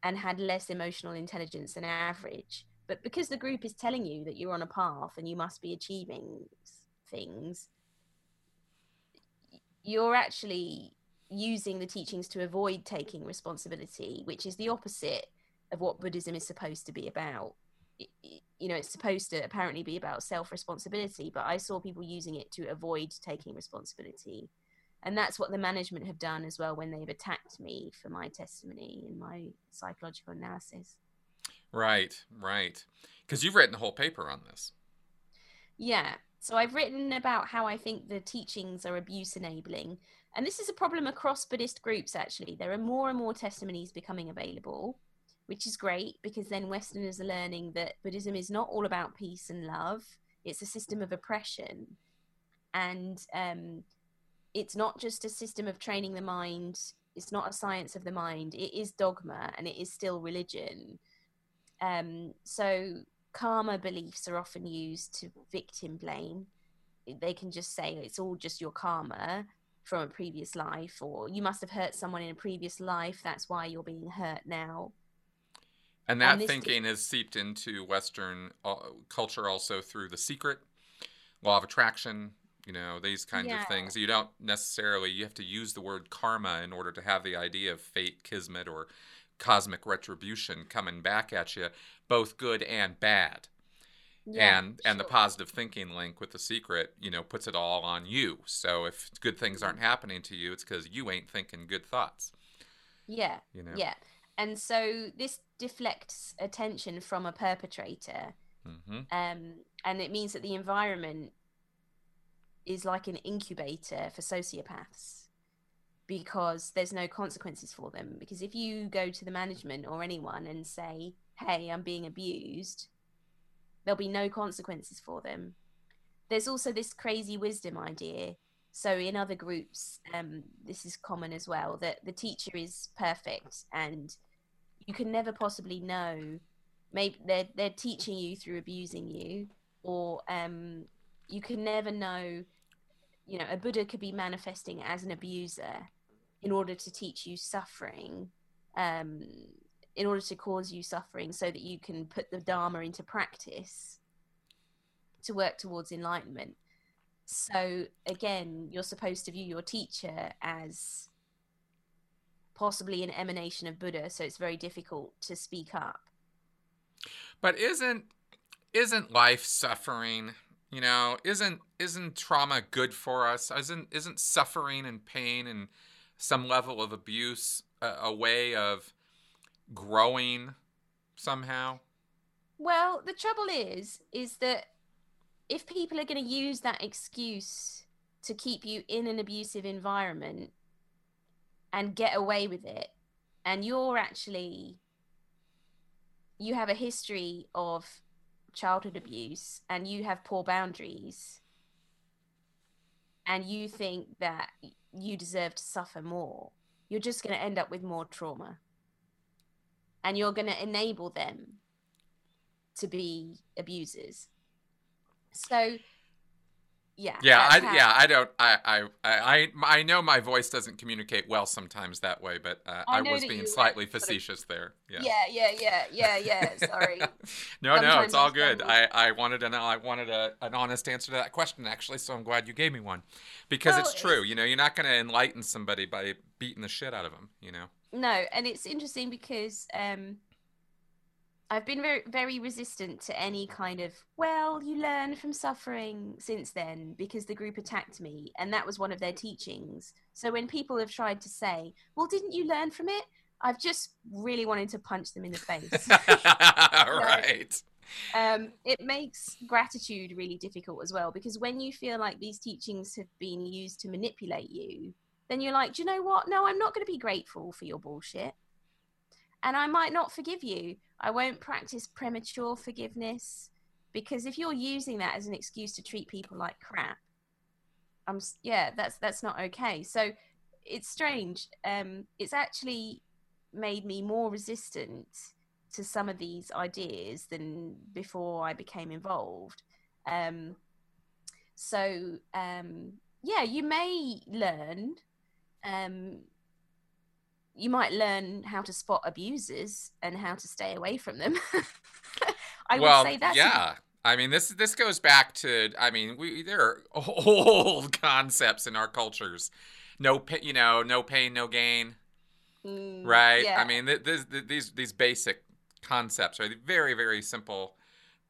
and had less emotional intelligence than average. But because the group is telling you that you're on a path and you must be achieving things, you're actually using the teachings to avoid taking responsibility, which is the opposite of what Buddhism is supposed to be about. You know, it's supposed to apparently be about self responsibility, but I saw people using it to avoid taking responsibility and that's what the management have done as well when they've attacked me for my testimony and my psychological analysis right right. Because you've written a whole paper on this. Yeah so i've written about how i think the teachings are abuse enabling and this is a problem across buddhist groups actually. There are more and more testimonies becoming available which is great because then westerners are learning that buddhism is not all about peace and love. It's a system of oppression. And um, it's not just a system of training the mind. It's not a science of the mind. It is dogma and it is still religion um, so karma beliefs are often used to victim blame. They can just say it's all just your karma from a previous life or you must have hurt someone in a previous life. That's why you're being hurt now. And that and thinking is seeped into western uh, culture also through the secret law of attraction you know these kinds yeah. of things. You don't necessarily you have to use the word karma in order to have the idea of fate kismet or cosmic retribution coming back at you both good and bad. Yeah, and and the positive thinking link with the secret you know puts it all on you. So if good things aren't happening to you it's because you ain't thinking good thoughts. Yeah you know? yeah. And so this deflects attention from a perpetrator mm-hmm. um, and it means that the environment is like an incubator for sociopaths because there's no consequences for them. Because if you go to the management or anyone and say, hey, I'm being abused, there'll be no consequences for them. There's also this crazy wisdom idea. So in other groups, um, this is common as well that the teacher is perfect and you can never possibly know. Maybe they're they're teaching you through abusing you, or um, you can never know you know, a Buddha could be manifesting as an abuser in order to teach you suffering um, in order to cause you suffering so that you can put the Dharma into practice to work towards enlightenment. So, again, you're supposed to view your teacher as possibly an emanation of Buddha, so it's very difficult to speak up. But isn't isn't life suffering? You know, isn't isn't trauma good for us? Isn't isn't suffering and pain and some level of abuse a, a way of growing somehow? Well, the trouble is, is that if people are going to use that excuse to keep you in an abusive environment and get away with it, and you're actually you have a history of childhood abuse and you have poor boundaries and you think that you deserve to suffer more, you're just going to end up with more trauma. And you're going to enable them to be abusers. So yeah yeah I, how... yeah i don't I, I i i know my voice doesn't communicate well sometimes that way but uh, i, I was being slightly facetious of... there. Yeah. Yeah yeah yeah yeah yeah sorry. No sometimes no it's all good. i i wanted to know i wanted a, an honest answer to that question actually so i'm glad you gave me one. Because well, it's true it's... you know you're not going to enlighten somebody by beating the shit out of them you know? No and it's interesting because um I've been very very resistant to any kind of well, you learn from suffering since then because the group attacked me and that was one of their teachings. So when people have tried to say, "Well, didn't you learn from it?" I've just really wanted to punch them in the face. right. Um, it makes gratitude really difficult as well because when you feel like these teachings have been used to manipulate you, then you're like, do you know what? No, I'm not going to be grateful for your bullshit. And I might not forgive you I won't practice premature forgiveness because if you're using that as an excuse to treat people like crap, I'm yeah, that's that's not okay. So it's strange. Um, it's actually made me more resistant to some of these ideas than before I became involved. Um, so um, yeah, you may learn um, you might learn how to spot abusers and how to stay away from them. I well, would say that. Yeah. I mean, this this goes back to. I mean, we there are old concepts in our cultures. No, you know, no pain, no gain. Mm, right. Yeah. I mean, th- th- th- these these basic concepts are very very simple,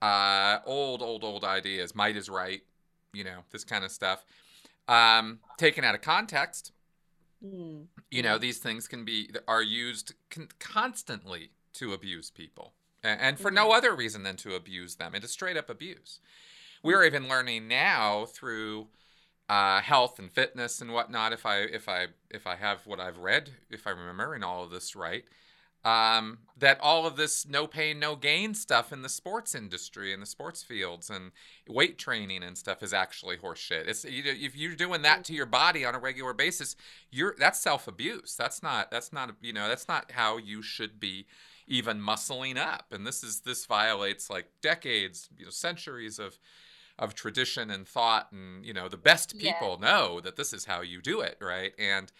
uh, old old old ideas. Might is right. You know, this kind of stuff. Um, taken out of context, Mm. You know, these things can be are used con- constantly to abuse people, and, and for mm-hmm. no other reason than to abuse them. It is straight up abuse. We're even learning now through uh, health and fitness and whatnot. If I if I if I have what I've read, if I remember in all of this right, um, that all of this no pain, no gain stuff in the sports industry and the sports fields and weight training and stuff is actually horseshit. It's you know, if you're doing that to your body on a regular basis, you're that's self abuse. That's not that's not you know that's not how you should be even muscling up. And this is this violates like decades, you know, centuries of of tradition and thought and you know the best people yeah. know that this is how you do it right and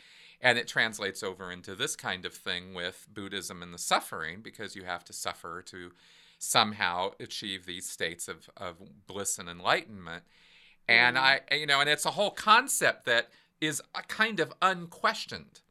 and it translates over into this kind of thing with Buddhism and the suffering, because you have to suffer to somehow achieve these states of, of bliss and enlightenment. And mm-hmm. I, you know, and it's a whole concept that is a kind of unquestioned,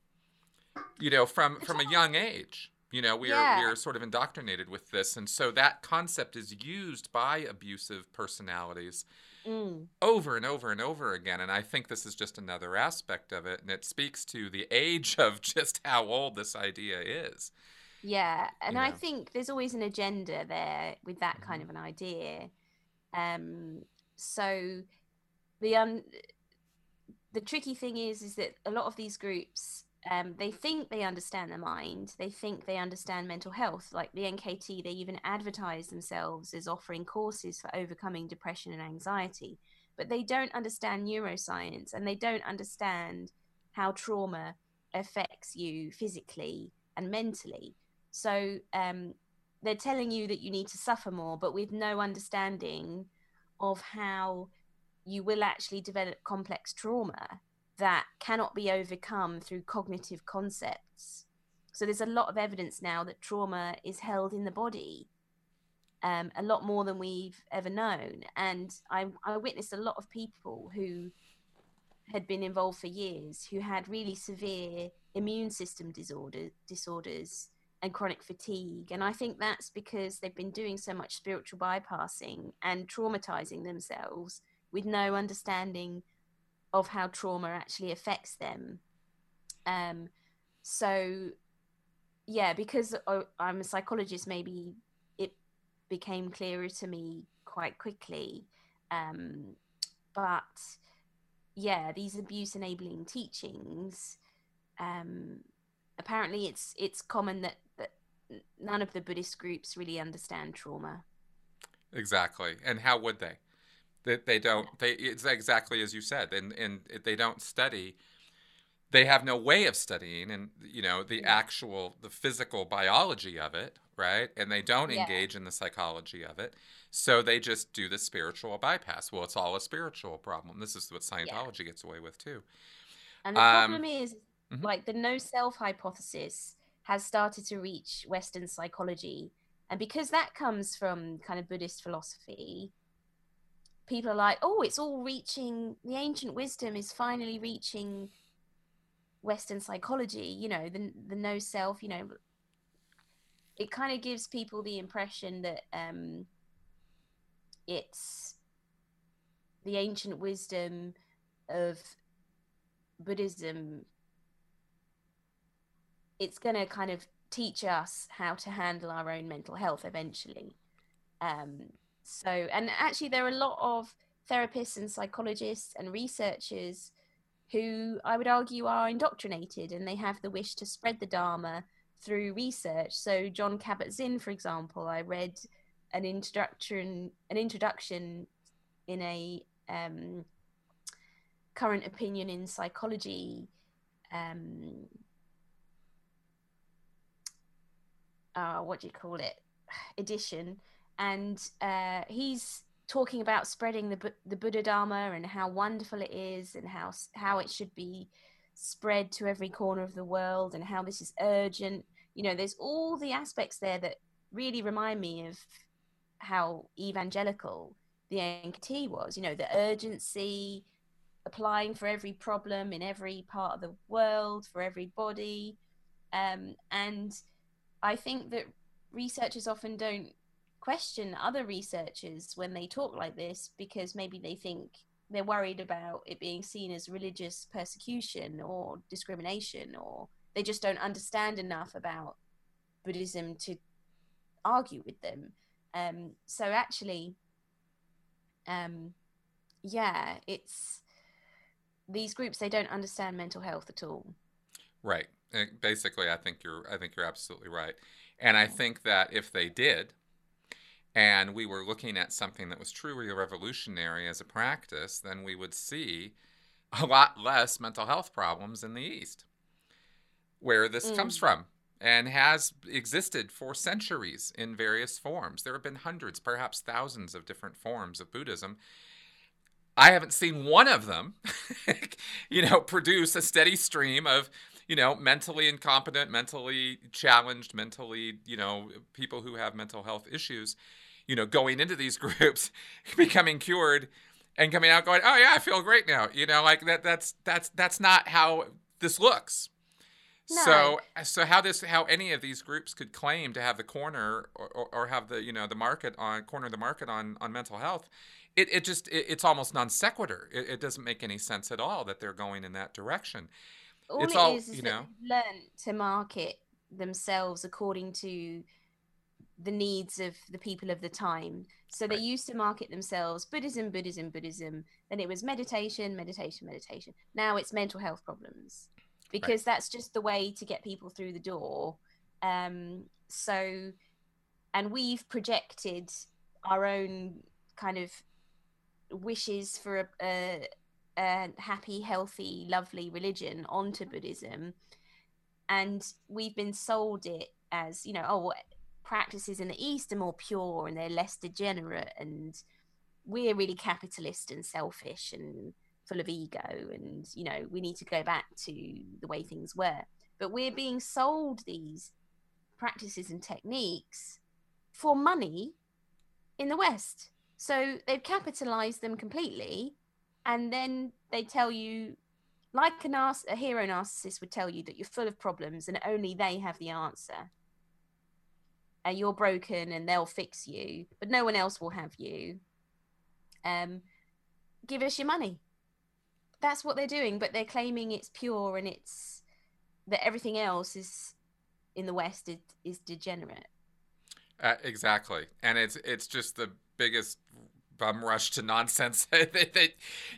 you know, from from a young age. You know, we yeah. are we are sort of indoctrinated with this, and so that concept is used by abusive personalities mm. over and over and over again. And I think this is just another aspect of it. And it speaks to the age of just how old this idea is. Yeah. And you know? I think there's always an agenda there with that kind mm-hmm. of an idea. Um, so the um, the tricky thing is is that a lot of these groups um, they think they understand the mind. They think they understand mental health. Like the NKT, they even advertise themselves as offering courses for overcoming depression and anxiety. But they don't understand neuroscience and they don't understand how trauma affects you physically and mentally. So um, they're telling you that you need to suffer more, but with no understanding of how you will actually develop complex trauma that cannot be overcome through cognitive concepts. So there's a lot of evidence now that trauma is held in the body, um, a lot more than we've ever known. And I, I witnessed a lot of people who had been involved for years who had really severe immune system disorder, disorders and chronic fatigue. And I think that's because they've been doing so much spiritual bypassing and traumatizing themselves with no understanding of how trauma actually affects them. Um, so, yeah, because I'm a psychologist, maybe it became clearer to me quite quickly. Um, but yeah, these abuse enabling teachings. Um, apparently, it's it's common that that none of the Buddhist groups really understand trauma. Exactly, and how would they? That they, don't. They it's exactly as you said, and and they don't study. They have no way of studying, and you know the yeah. actual the physical biology of it, right? And they don't yeah. engage in the psychology of it. So they just do the spiritual bypass. Well, it's all a spiritual problem. This is what Scientology yeah. gets away with too. And the um, problem is, mm-hmm. like the no self hypothesis has started to reach Western psychology. And because that comes from kind of Buddhist philosophy, people are like, oh, it's all reaching, the ancient wisdom is finally reaching Western psychology, you know, the, the no self, you know. It kind of gives people the impression that um, it's the ancient wisdom of Buddhism it's going to kind of teach us how to handle our own mental health eventually. Um, so, and actually, there are a lot of therapists and psychologists and researchers who I would argue are indoctrinated and they have the wish to spread the Dharma through research. So, Jon Kabat-Zinn, for example, I read an introduction, an introduction in a um, current opinion in psychology um, uh, what do you call it edition and uh, he's talking about spreading the the Buddha Dharma and how wonderful it is and how how it should be spread to every corner of the world and how this is urgent. You know, there's all the aspects there that really remind me of how evangelical the NKT was. You know, the urgency, applying for every problem in every part of the world for everybody, um, and I think that researchers often don't question other researchers when they talk like this because maybe they think they're worried about it being seen as religious persecution or discrimination or they just don't understand enough about Buddhism to argue with them. Um, so actually, um, yeah, it's these groups they don't understand mental health at all. Right. Basically, I think you're I think you're absolutely right, and I think that if they did, and we were looking at something that was truly revolutionary as a practice, then we would see a lot less mental health problems in the East, where this mm. comes from and has existed for centuries in various forms. There have been hundreds, perhaps thousands of different forms of Buddhism. I haven't seen one of them, you know, produce a steady stream of you know, mentally incompetent, mentally challenged, mentally, you know, people who have mental health issues, you know, going into these groups, becoming cured and coming out going, "Oh yeah, I feel great now." You know, like that that's that's that's not how this looks. No. So so how this how any of these groups could claim to have the corner or, or, or have the you know the market on corner the market on on mental health it, it just it, it's almost non sequitur it, it doesn't make any sense at all that they're going in that direction all it's it all, is, is you know learn to market themselves according to the needs of the people of the time. So they used to market themselves Buddhism, Buddhism, Buddhism. Then it was meditation, meditation, meditation. Now it's mental health problems because right. that's just the way to get people through the door. Um, so, and we've projected our own kind of wishes for a, a a happy, healthy, lovely religion onto Buddhism, and we've been sold it as you know, oh, practices in the East are more pure and they're less degenerate, and we're really capitalist and selfish and full of ego, and you know, we need to go back to the way things were. but we're being sold these practices and techniques for money in the West. So they've capitalized them completely, and then they tell you, like a, a hero narcissist would tell you, that you're full of problems and only they have the answer. And you're broken and they'll fix you, but no one else will have you. Um, give us your money. That's what they're doing, but they're claiming it's pure and it's that everything else is in the West is, is degenerate. Uh, exactly, and it's it's just the biggest bum rush to nonsense that, that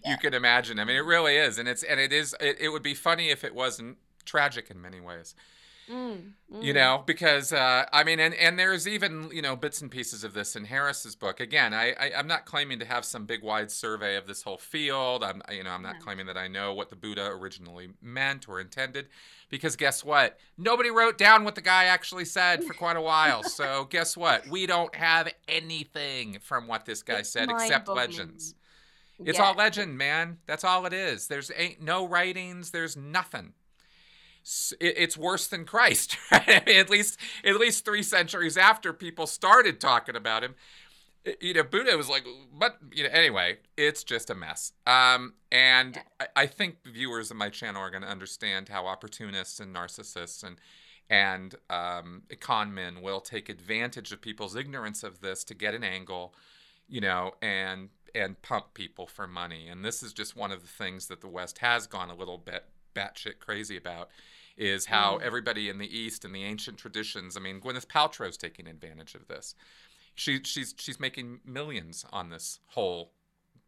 yeah. you can imagine. I mean, it really is, and it's and it is. It, it would be funny if it wasn't tragic in many ways. Mm, mm. You know, because uh, I mean, and and there's even you know bits and pieces of this in Harris's book. Again, I, I am not claiming to have some big wide survey of this whole field. I'm you know I'm not claiming that I know what the Buddha originally meant or intended, because guess what? Nobody wrote down what the guy actually said for quite a while. so guess what? We don't have anything from what this guy it's said except legends. It's yeah. all legend, man. That's all it is. There's ain't no writings. There's nothing it's worse than Christ. Right? I mean, at least at least three centuries after people started talking about him, you know, Buddha was like, but you know, anyway, it's just a mess. Um, and yeah. I, I, think viewers of my channel are going to understand how opportunists and narcissists and and um, con men will take advantage of people's ignorance of this to get an angle, you know, and and pump people for money. And this is just one of the things that the West has gone a little bit batshit crazy about is how mm. everybody in the East and the ancient traditions. I mean, Gwyneth Paltrow's taking advantage of this. She she's she's making millions on this whole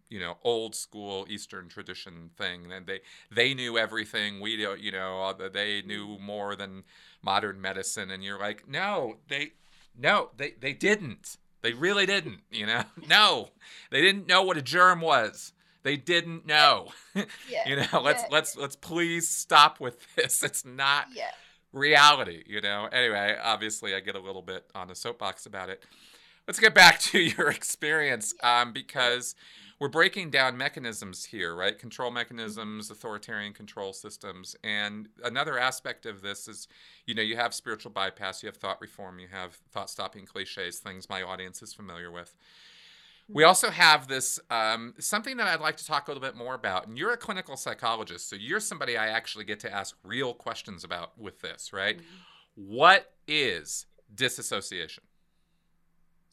you know old school eastern tradition thing and they they knew everything we don't you know they knew more than modern medicine and you're like no they no they they didn't they really didn't you know no they didn't know what a germ was they didn't know. Yeah. you know, let's yeah. let's let's please stop with this. It's not yeah. reality, you know. Anyway, obviously I get a little bit on the soapbox about it. Let's get back to your experience um, because we're breaking down mechanisms here, right? Control mechanisms, authoritarian control systems. And another aspect of this is, you know, you have spiritual bypass, you have thought reform, you have thought stopping cliches, things my audience is familiar with. We also have this um, something that I'd like to talk a little bit more about. And you're a clinical psychologist, so you're somebody I actually get to ask real questions about with this, right? Mm-hmm. What is disassociation?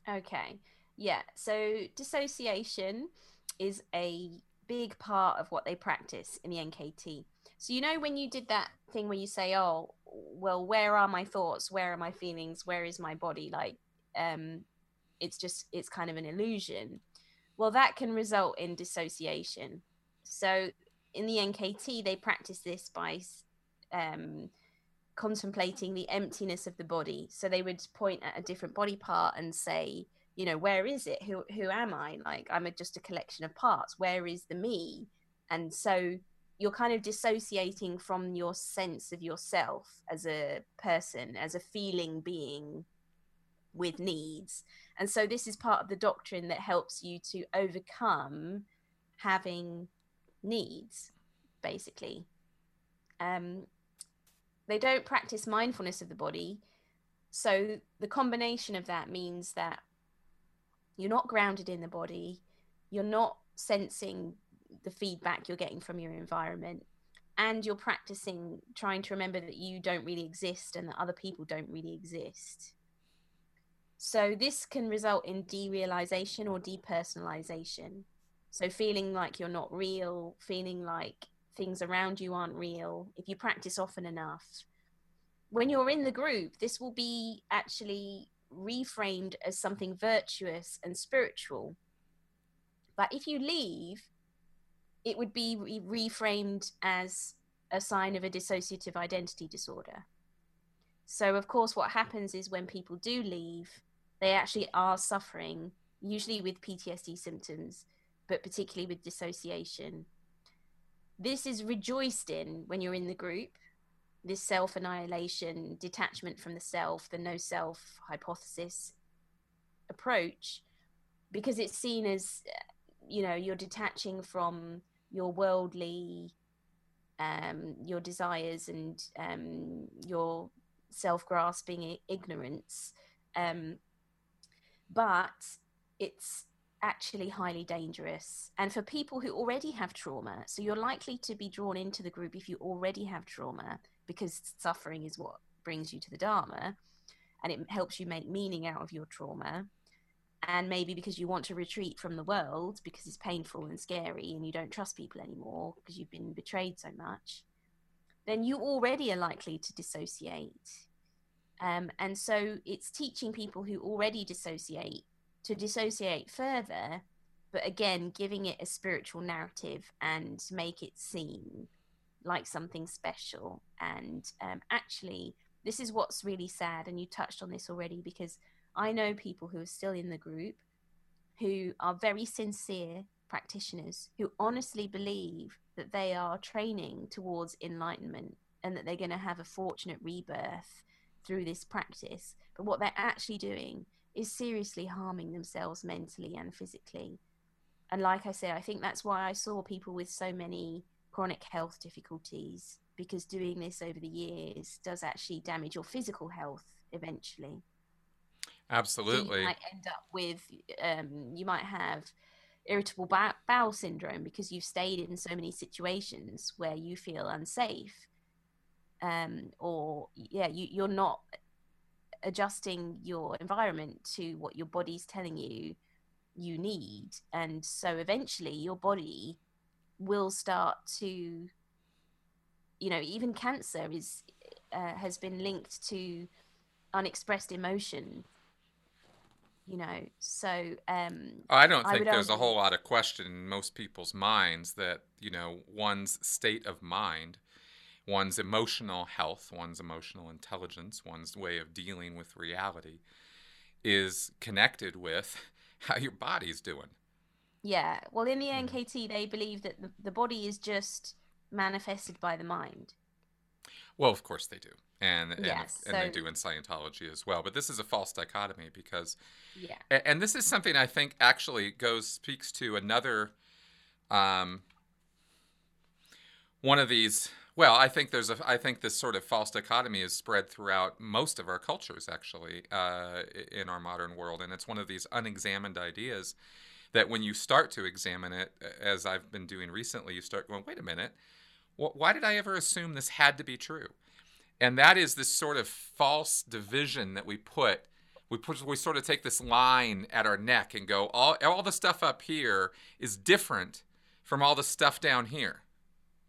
Okay. Yeah. So dissociation is a big part of what they practice in the NKT. So you know when you did that thing where you say, "Oh, well, where are my thoughts? Where are my feelings? Where is my body?" Like um it's just it's kind of an illusion. Well that can result in dissociation. So in the nkt they practice this by um, contemplating the emptiness of the body. So they would point at a different body part and say you know where is it? Who who am i? Like i'm a, just a collection of parts. Where is the me? And so you're kind of dissociating from your sense of yourself as a person as a feeling being with needs and so this is part of the doctrine that helps you to overcome having needs, basically. Um, they don't practice mindfulness of the body. So the combination of that means that you're not grounded in the body, you're not sensing the feedback you're getting from your environment, and you're practicing trying to remember that you don't really exist and that other people don't really exist. So this can result in derealization or depersonalization. So feeling like you're not real, feeling like things around you aren't real, if you practice often enough. When you're in the group, this will be actually reframed as something virtuous and spiritual. But if you leave, it would be re- reframed as a sign of a dissociative identity disorder. So, of course, what happens is when people do leave, they actually are suffering, usually with PTSD symptoms, but particularly with dissociation. This is rejoiced in when you're in the group, this self annihilation, detachment from the self, the no self hypothesis approach, because it's seen as, you know, you're detaching from your worldly um, your desires and um, your self-grasping ignorance um, but it's actually highly dangerous. And for people who already have trauma so you're likely to be drawn into the group if you already have trauma because suffering is what brings you to the dharma and it helps you make meaning out of your trauma. And maybe because you want to retreat from the world because it's painful and scary and you don't trust people anymore because you've been betrayed so much then you already are likely to dissociate um, and so it's teaching people who already dissociate to dissociate further, but again, giving it a spiritual narrative and make it seem like something special. And um, actually, this is what's really sad. And you touched on this already because I know people who are still in the group who are very sincere practitioners who honestly believe that they are training towards enlightenment and that they're going to have a fortunate rebirth through this practice. But what they're actually doing is seriously harming themselves mentally and physically. And like I say, I think that's why I saw people with so many chronic health difficulties because doing this over the years does actually damage your physical health eventually. Absolutely. So you might end up with, um, you might have irritable bowel syndrome because you've stayed in so many situations where you feel unsafe. Um, or, yeah, you, you're not adjusting your environment to what your body's telling you you need. And so eventually your body will start to you know even cancer is uh, has been linked to unexpressed emotion you know. So um i don't think I there's argue... a whole lot of question in most people's minds that you know one's state of mind one's emotional health, one's emotional intelligence, one's way of dealing with reality is connected with how your body's doing. Yeah. Well, in the mm-hmm. NKT, they believe that the, the body is just manifested by the mind. Well, of course they do. And, and, yes, and they do in Scientology as well. But this is a false dichotomy because, yeah. And this is something I think actually goes, speaks to another, um, one of these well, I think there's a. I think this sort of false dichotomy is spread throughout most of our cultures, actually, uh, in our modern world, and it's one of these unexamined ideas that when you start to examine it, as I've been doing recently, you start going, "Wait a minute, why did I ever assume this had to be true?" And that is this sort of false division that we put. We put we sort of take this line at our neck and go, all all the stuff up here is different from all the stuff down here.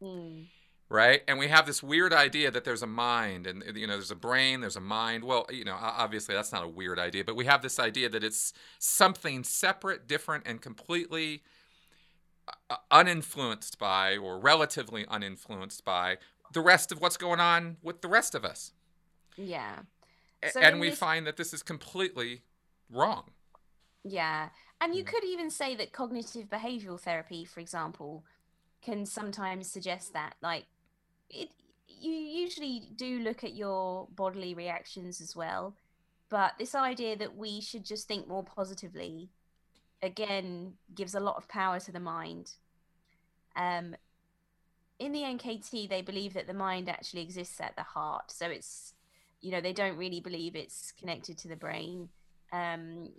Mm right? And we have this weird idea that there's a mind and you know there's a brain there's a mind. Well you know obviously that's not a weird idea but we have this idea that it's something separate different and completely uh, uninfluenced by or relatively uninfluenced by the rest of what's going on with the rest of us. Yeah. So and we this... find that this is completely wrong. Yeah. And you mm. could even say that cognitive behavioral therapy for example can sometimes suggest that like it you usually do look at your bodily reactions as well but this idea that we should just think more positively again gives a lot of power to the mind. Um, in the nkt they believe that the mind actually exists at the heart so it's you know they don't really believe it's connected to the brain. Um,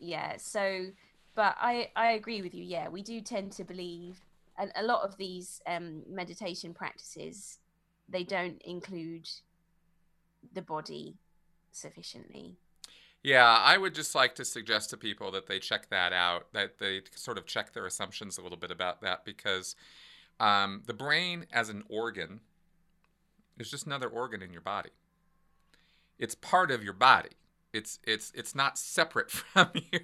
yeah so but i i agree with you yeah we do tend to believe and a lot of these um, meditation practices they don't include the body sufficiently. Yeah i would just like to suggest to people that they check that out that they sort of check their assumptions a little bit about that because um, the brain as an organ is just another organ in your body. It's part of your body it's it's it's not separate from you.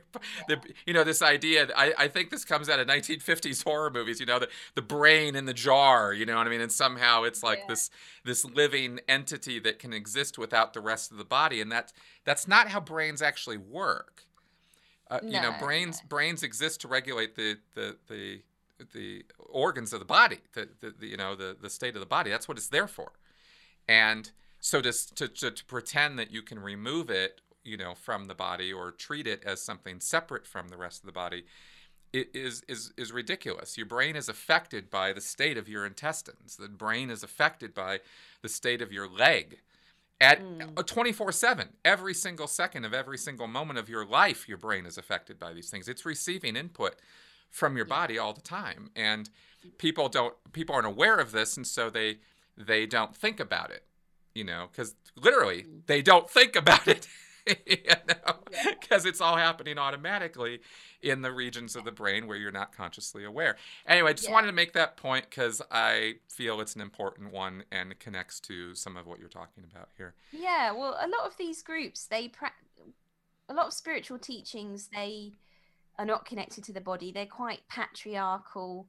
The, you know this idea. I, I think this comes out of 1950s horror movies. You know the the brain in the jar. You know what I mean? And somehow it's like yeah. this this living entity that can exist without the rest of the body, and that that's not how brains actually work. Uh, no, you know, brains no. brains exist to regulate the the the the organs of the body. The, the, the you know the the state of the body. That's what it's there for, and so to, to, to, to pretend that you can remove it you know from the body or treat it as something separate from the rest of the body is is is ridiculous. Your brain is affected by the state of your intestines. The brain is affected by the state of your leg. At Mm. 24/7, every single second of every single moment of your life, your brain is affected by these things. It's receiving input from your body all the time, and people don't people aren't aware of this, and so they they don't think about it. You know, because literally Mm. they don't think about it. you know, Yeah. because it's all happening automatically in the regions of the brain where you're not consciously aware. Anyway, I just Yeah. wanted to make that point because I feel it's an important one and connects to some of what you're talking about here. Yeah, well, a lot of these groups, they pra- a lot of spiritual teachings, they are not connected to the body. They're quite patriarchal.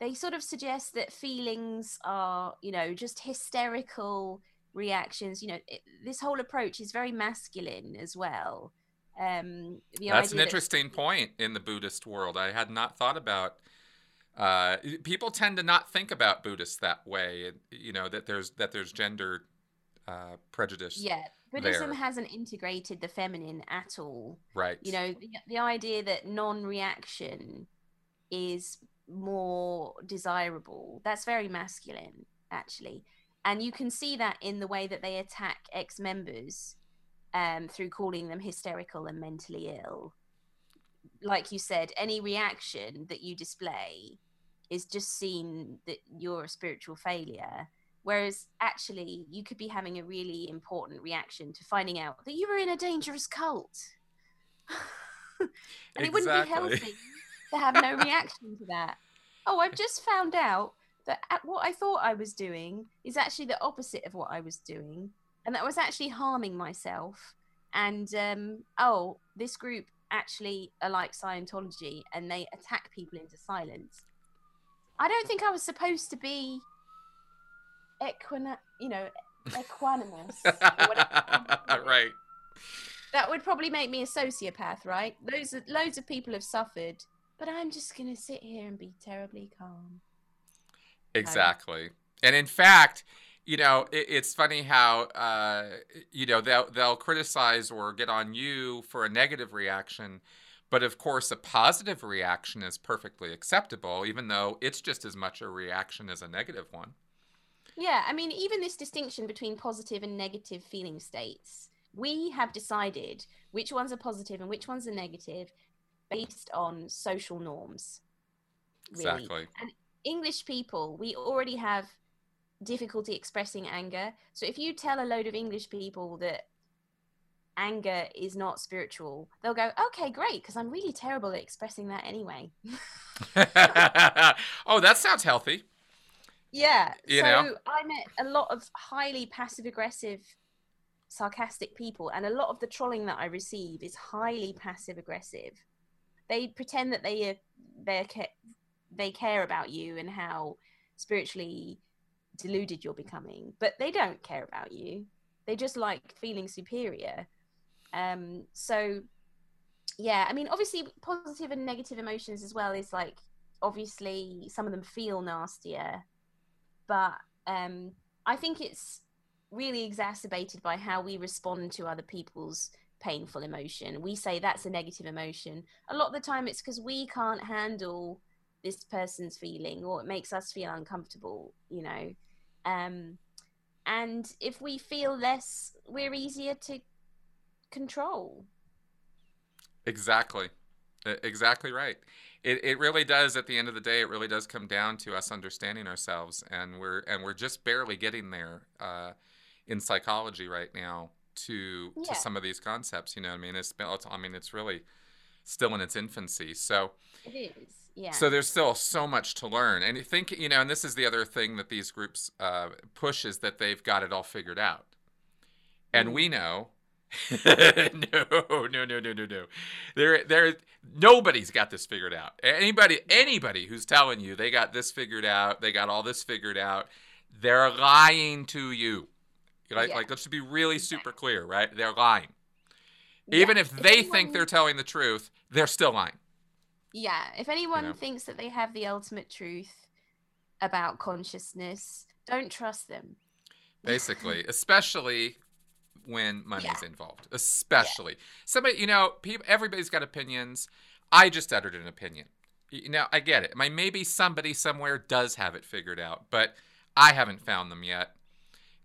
They sort of suggest that feelings are, you know, just hysterical reactions. You know, it, this whole approach is very masculine as well. Um, the That's an that- interesting point in the Buddhist world. I had not thought about. Uh, people tend to not think about Buddhists that way. You know that there's that there's gender uh, prejudice. Yeah, Buddhism there. hasn't integrated the feminine at all. Right. you know the, the idea that non-reaction is more desirable that's very masculine actually and you can see that in the way that they attack ex-members um, through calling them hysterical and mentally ill. Like you said any reaction that you display is just seen that you're a spiritual failure. Whereas actually you could be having a really important reaction to finding out that you were in a dangerous cult. And it wouldn't be healthy to have no reaction to that. Oh, I've just found out that at- what I thought I was doing is actually the opposite of what I was doing, and that I was actually harming myself. And um, oh, this group actually are like Scientology, and they attack people into silence. I don't think I was supposed to be equina, you know, equanimous. right. That would probably make me a sociopath, right? Those loads of people have suffered, but I'm just gonna sit here and be terribly calm. Exactly. And in fact, you know, it, it's funny how uh, you know they'll they'll criticize or get on you for a negative reaction, but of course a positive reaction is perfectly acceptable, even though it's just as much a reaction as a negative one. Yeah, I mean, even this distinction between positive and negative feeling states, we have decided which ones are positive and which ones are negative based on social norms. Really. Exactly. English people, we already have difficulty expressing anger. So if you tell a load of English people that anger is not spiritual, they'll go, okay, great, because I'm really terrible at expressing that anyway. oh, that sounds healthy. Yeah. You so know? I met a lot of highly passive aggressive, sarcastic people, and a lot of the trolling that I receive is highly passive aggressive. They pretend that they are they they care about you and how spiritually deluded you're becoming, but they don't care about you. They just like feeling superior. Um. So, yeah. I mean, obviously, positive and negative emotions as well is like obviously some of them feel nastier but um, I think it's really exacerbated by how we respond to other people's painful emotion. We say that's a negative emotion. A lot of the time, it's because we can't handle this person's feeling or it makes us feel uncomfortable, you know. Um, and if we feel less, we're easier to control. Exactly. Exactly right. It, it really does at the end of the day it really does come down to us understanding ourselves and we're and we're just barely getting there uh, in psychology right now to Yeah. to some of these concepts you know what I mean it's I mean it's really still in its infancy so It is, yeah. so there's still so much to learn and you think you know and this is the other thing that these groups uh, push is that they've got it all figured out and Mm. we know no, no, no, no, no, no. There, there. Nobody's got this figured out. Anybody, anybody who's telling you they got this figured out, they got all this figured out, they're lying to you. Like, Yeah. like let's be really super clear, right? They're lying. Yeah. Even if they think they're telling the truth, they're still lying. Yeah, if anyone know? thinks that they have the ultimate truth about consciousness, don't trust them. basically, especially when money's Yeah. involved. Especially somebody, you know, people, everybody's got opinions. I just uttered an opinion. Now, I get it. I mean, maybe somebody somewhere does have it figured out, but I haven't found them yet.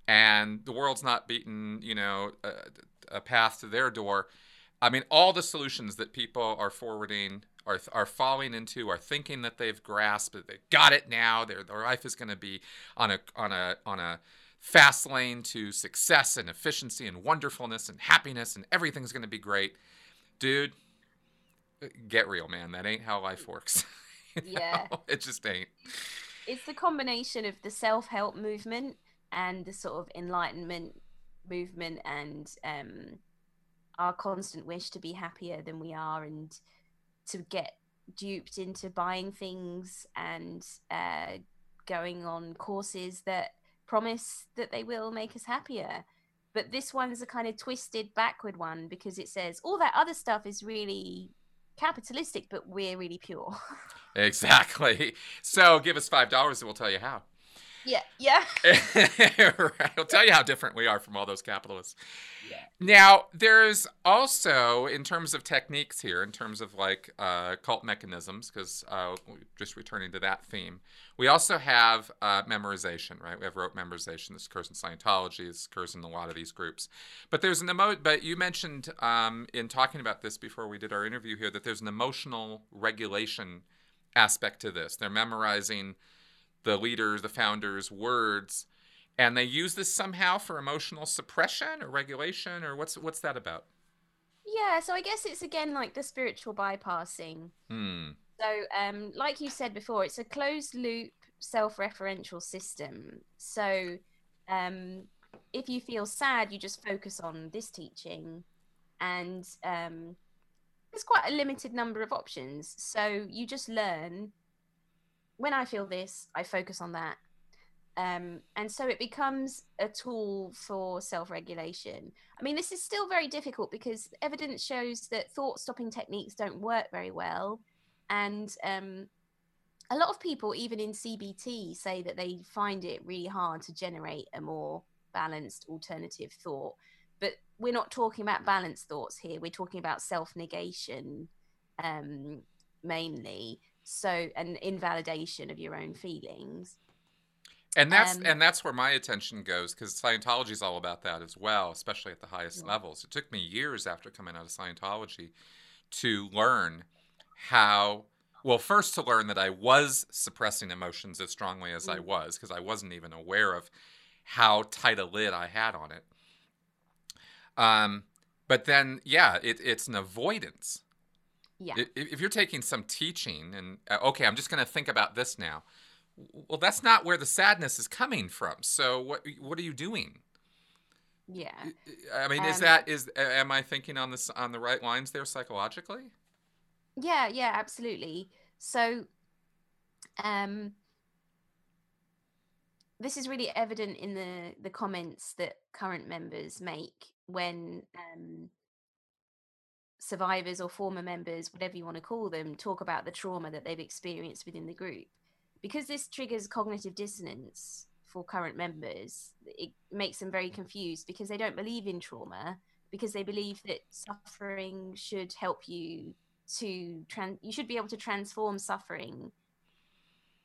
And the world's not beaten, you know, a, a path to their door. I mean, all the solutions that people are forwarding are, are falling into, are thinking that they've grasped, that they've got it now. Their, their life is going to be on a on a on a fast lane to success and efficiency and wonderfulness and happiness, and everything's going to be great, dude. Get real, man. That ain't how life works. yeah, know? it just ain't. It's the combination of the self help movement and the sort of enlightenment movement and um, our constant wish to be happier than we are and to get duped into buying things and uh, going on courses that promise that they will make us happier. But this one's a kind of twisted backward one because it says all that other stuff is really capitalistic, but we're really pure. exactly. So give us $5 and we'll tell you how. Yeah, yeah. right. I'll tell you how different we are from all those capitalists. Yeah. Now, there's also, in terms of techniques here, in terms of like uh, cult mechanisms, because uh, just returning to that theme, we also have uh, memorization, right? We have rote memorization. This occurs in Scientology. This occurs in a lot of these groups. But there's an emo. But you mentioned um, in talking about this before we did our interview here that there's an emotional regulation aspect to this. They're memorizing the leaders, the founders' words, and they use this somehow for emotional suppression or regulation, or what's what's that about? Yeah, so I guess it's again like the spiritual bypassing. Hmm. So, um, like you said before, it's a closed loop self-referential system. So, um, if you feel sad, you just focus on this teaching, and um, there's quite a limited number of options. So you just learn when I feel this, I focus on that. Um, and so it becomes a tool for self regulation. I mean, this is still very difficult because evidence shows that thought stopping techniques don't work very well. And um, a lot of people, even in CBT, say that they find it really hard to generate a more balanced alternative thought. But we're not talking about balanced thoughts here, we're talking about self negation um, mainly so an invalidation of your own feelings and that's um, and that's where my attention goes because Scientology is all about that as well, especially at the highest yeah. levels. It took me years after coming out of Scientology to learn how. Well, first to learn that I was suppressing emotions as strongly as mm. I was because I wasn't even aware of how tight a lid I had on it. Um, but then, yeah, it, it's an avoidance yeah. If you're taking some teaching and, uh, okay, I'm just going to think about this now. Well, that's not where the sadness is coming from. So what what are you doing? Yeah. I mean, um, is that is am I thinking on this on the right lines there psychologically? Yeah, yeah, absolutely. So um this is really evident in the the comments that current members make when um survivors or former members, whatever you want to call them, talk about the trauma that they've experienced within the group. Because this triggers cognitive dissonance for current members, it makes them very confused because they don't believe in trauma, because they believe that suffering should help you to trans you should be able to transform suffering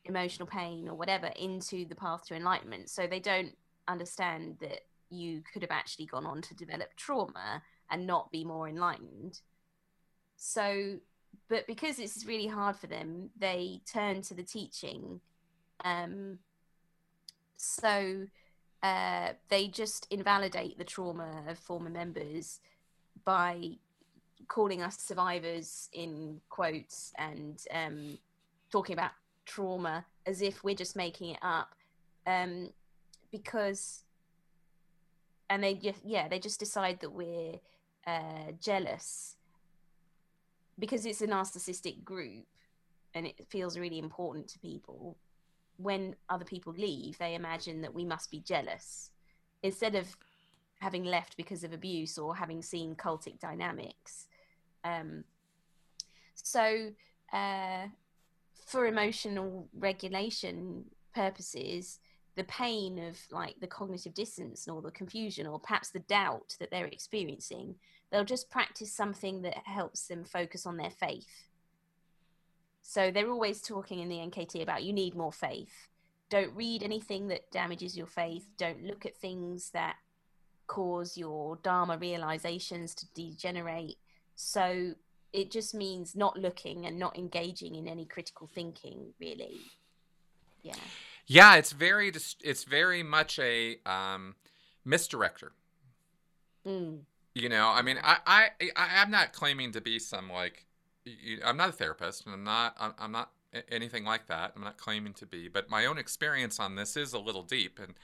emotional pain or whatever into the path to enlightenment so they don't understand that you could have actually gone on to develop trauma and not be more enlightened. So, but because it's really hard for them, they turn to the teaching. Um, so uh, they just invalidate the trauma of former members by calling us survivors in quotes and um, talking about trauma as if we're just making it up um, because and they just yeah they just decide that we're uh, jealous because it's a narcissistic group and it feels really important to people when other people leave they imagine that we must be jealous. Instead of having left because of abuse or having seen cultic dynamics um, so uh, for emotional regulation purposes the pain of like the cognitive dissonance or the confusion or perhaps the doubt that they're experiencing they'll just practice something that helps them focus on their faith So they're always talking in the NKT about you need more faith. Don't read anything that damages your faith. Don't look at things that cause your Dharma realizations to degenerate. So it just means not looking and not engaging in any critical thinking, really. Yeah. Yeah, it's very it's very much a um, misdirector. Mm. You know, I mean, I, I, I, am not claiming to be some like, I'm not a therapist, and I'm not, I'm, I'm not anything like that. I'm not claiming to be, but my own experience on this is a little deep, and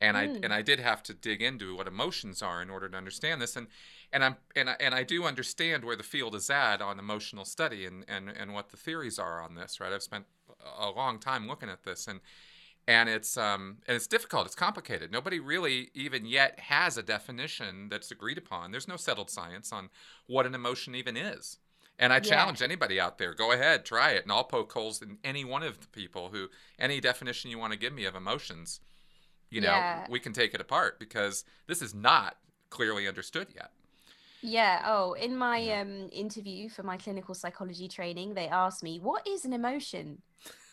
and mm. I and I did have to dig into what emotions are in order to understand this, and and I'm and I, and I do understand where the field is at on emotional study and and and what the theories are on this. Right, I've spent a long time looking at this, and and it's um, and it's difficult. It's complicated. Nobody really even yet has a definition that's agreed upon. There's no settled science on what an emotion even is. And I yeah. challenge anybody out there: go ahead, try it, and I'll poke holes in any one of the people who any definition you want to give me of emotions. You know, yeah. we can take it apart because this is not clearly understood yet. Yeah. Oh, in my um, interview for my clinical psychology training, they asked me, "What is an emotion?"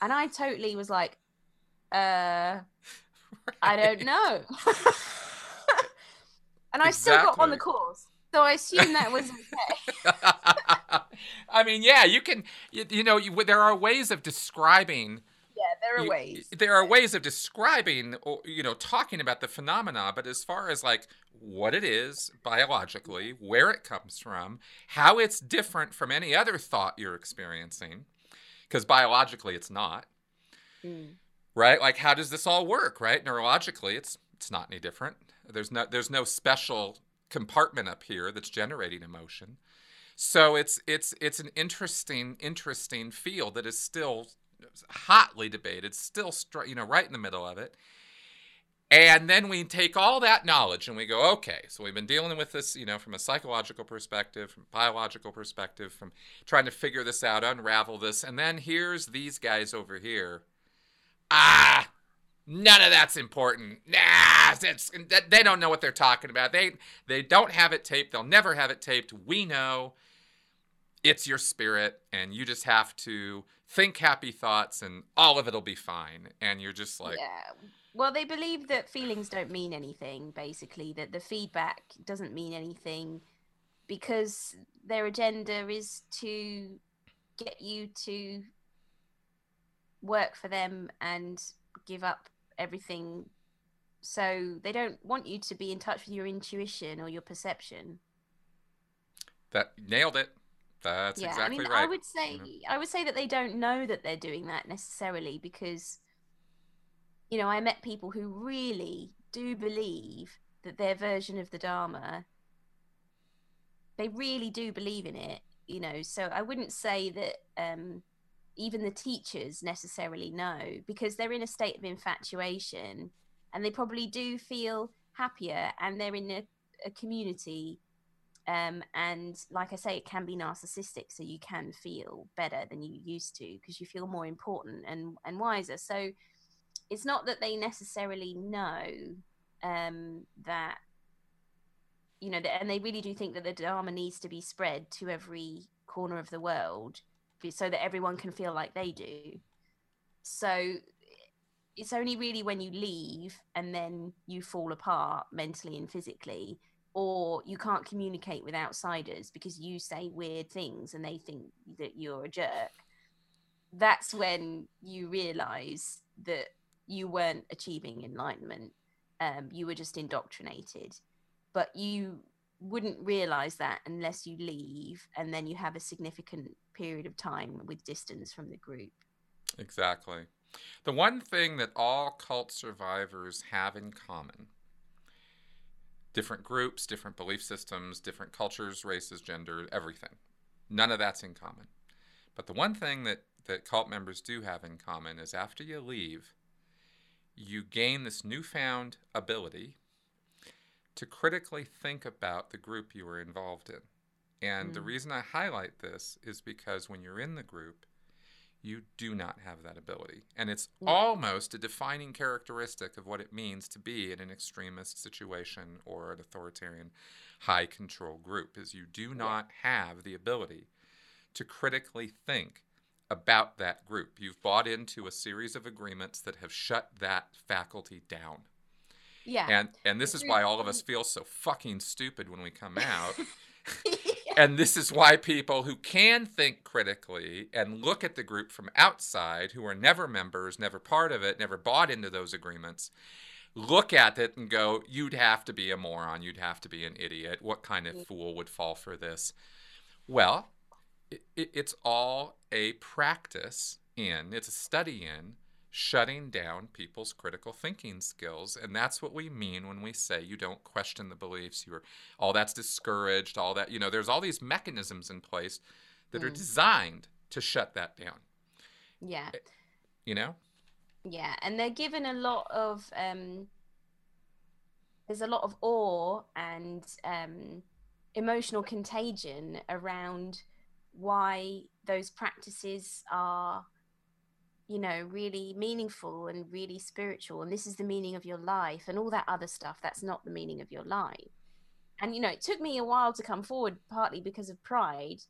And I totally was like, uh, right. I don't know. and I exactly. still got on the course. So I assume that was okay. I mean, yeah, you can, you, you know, you, there are ways of describing. Yeah, there are ways. There are ways of describing, or, you know, talking about the phenomena, but as far as like what it is biologically, where it comes from, how it's different from any other thought you're experiencing, because biologically it's not. Mm right? Like how does this all work, right? Neurologically, it's it's not any different. There's no there's no special compartment up here that's generating emotion. So it's it's it's an interesting interesting field that is still hotly debated, still you know right in the middle of it. And then we take all that knowledge and we go, okay, so we've been dealing with this, you know, from a psychological perspective, from biological perspective, from trying to figure this out, unravel this, and then here's these guys over here ah, none of that's important. Nah, they don't know what they're talking about. They they don't have it taped. They'll never have it taped. We know it's your spirit, and you just have to think happy thoughts, and all of it'll be fine. And you're just like, yeah. Well, they believe that feelings don't mean anything. Basically, that the feedback doesn't mean anything because their agenda is to get you to work for them and give up everything so they don't want you to be in touch with your intuition or your perception that nailed it that's yeah, exactly I mean, right. I would say mm-hmm. I would say that they don't know that they're doing that necessarily because you know, I met people who really do believe that their version of the Dharma they really do believe in it, you know. So I wouldn't say that um even the teachers necessarily know because they're in a state of infatuation and they probably do feel happier and they're in a, a community um, and like i say it can be narcissistic so you can feel better than you used to because you feel more important and, and wiser. So it's not that they necessarily know um, that you know and they really do think that the dharma needs to be spread to every corner of the world so that everyone can feel like they do. So it's only really when you leave and then you fall apart mentally and physically or you can't communicate with outsiders because you say weird things and they think that you're a jerk that's when you realize that you weren't achieving enlightenment um, you were just indoctrinated but you wouldn't realize that unless you leave and then you have a significant period of time with distance from the group. Exactly. The one thing that all cult survivors have in common different groups, different belief systems, different cultures, races, gender, everything. None of that's in common. But the one thing that, that cult members do have in common is after you leave, you gain this newfound ability to critically think about the group you were involved in. And mm. the reason I highlight this is because when you're in the group, you do not have that ability. And it's mm. almost a defining characteristic of what it means to be in an extremist situation or an authoritarian high control group is you do not have the ability to critically think about that group. You've bought into a series of agreements that have shut that faculty down. Yeah. And and this is why all of us feel so fucking stupid when we come out. And this is why people who can think critically and look at the group from outside, who are never members, never part of it, never bought into those agreements, look at it and go, you'd have to be a moron. You'd have to be an idiot. What kind of fool would fall for this? Well, it, it, it's all a practice in, it's a study in shutting down people's critical thinking skills and that's what we mean when we say you don't question the beliefs you're all that's discouraged all that you know there's all these mechanisms in place that are Mm. designed to shut that down yeah. you know Yeah, and they're given a lot of um there's a lot of awe and um emotional contagion around why those practices are you know really meaningful and really spiritual and this is the meaning of your life and all that other stuff that's not the meaning of your life and you know it took me a while to come forward partly because of pride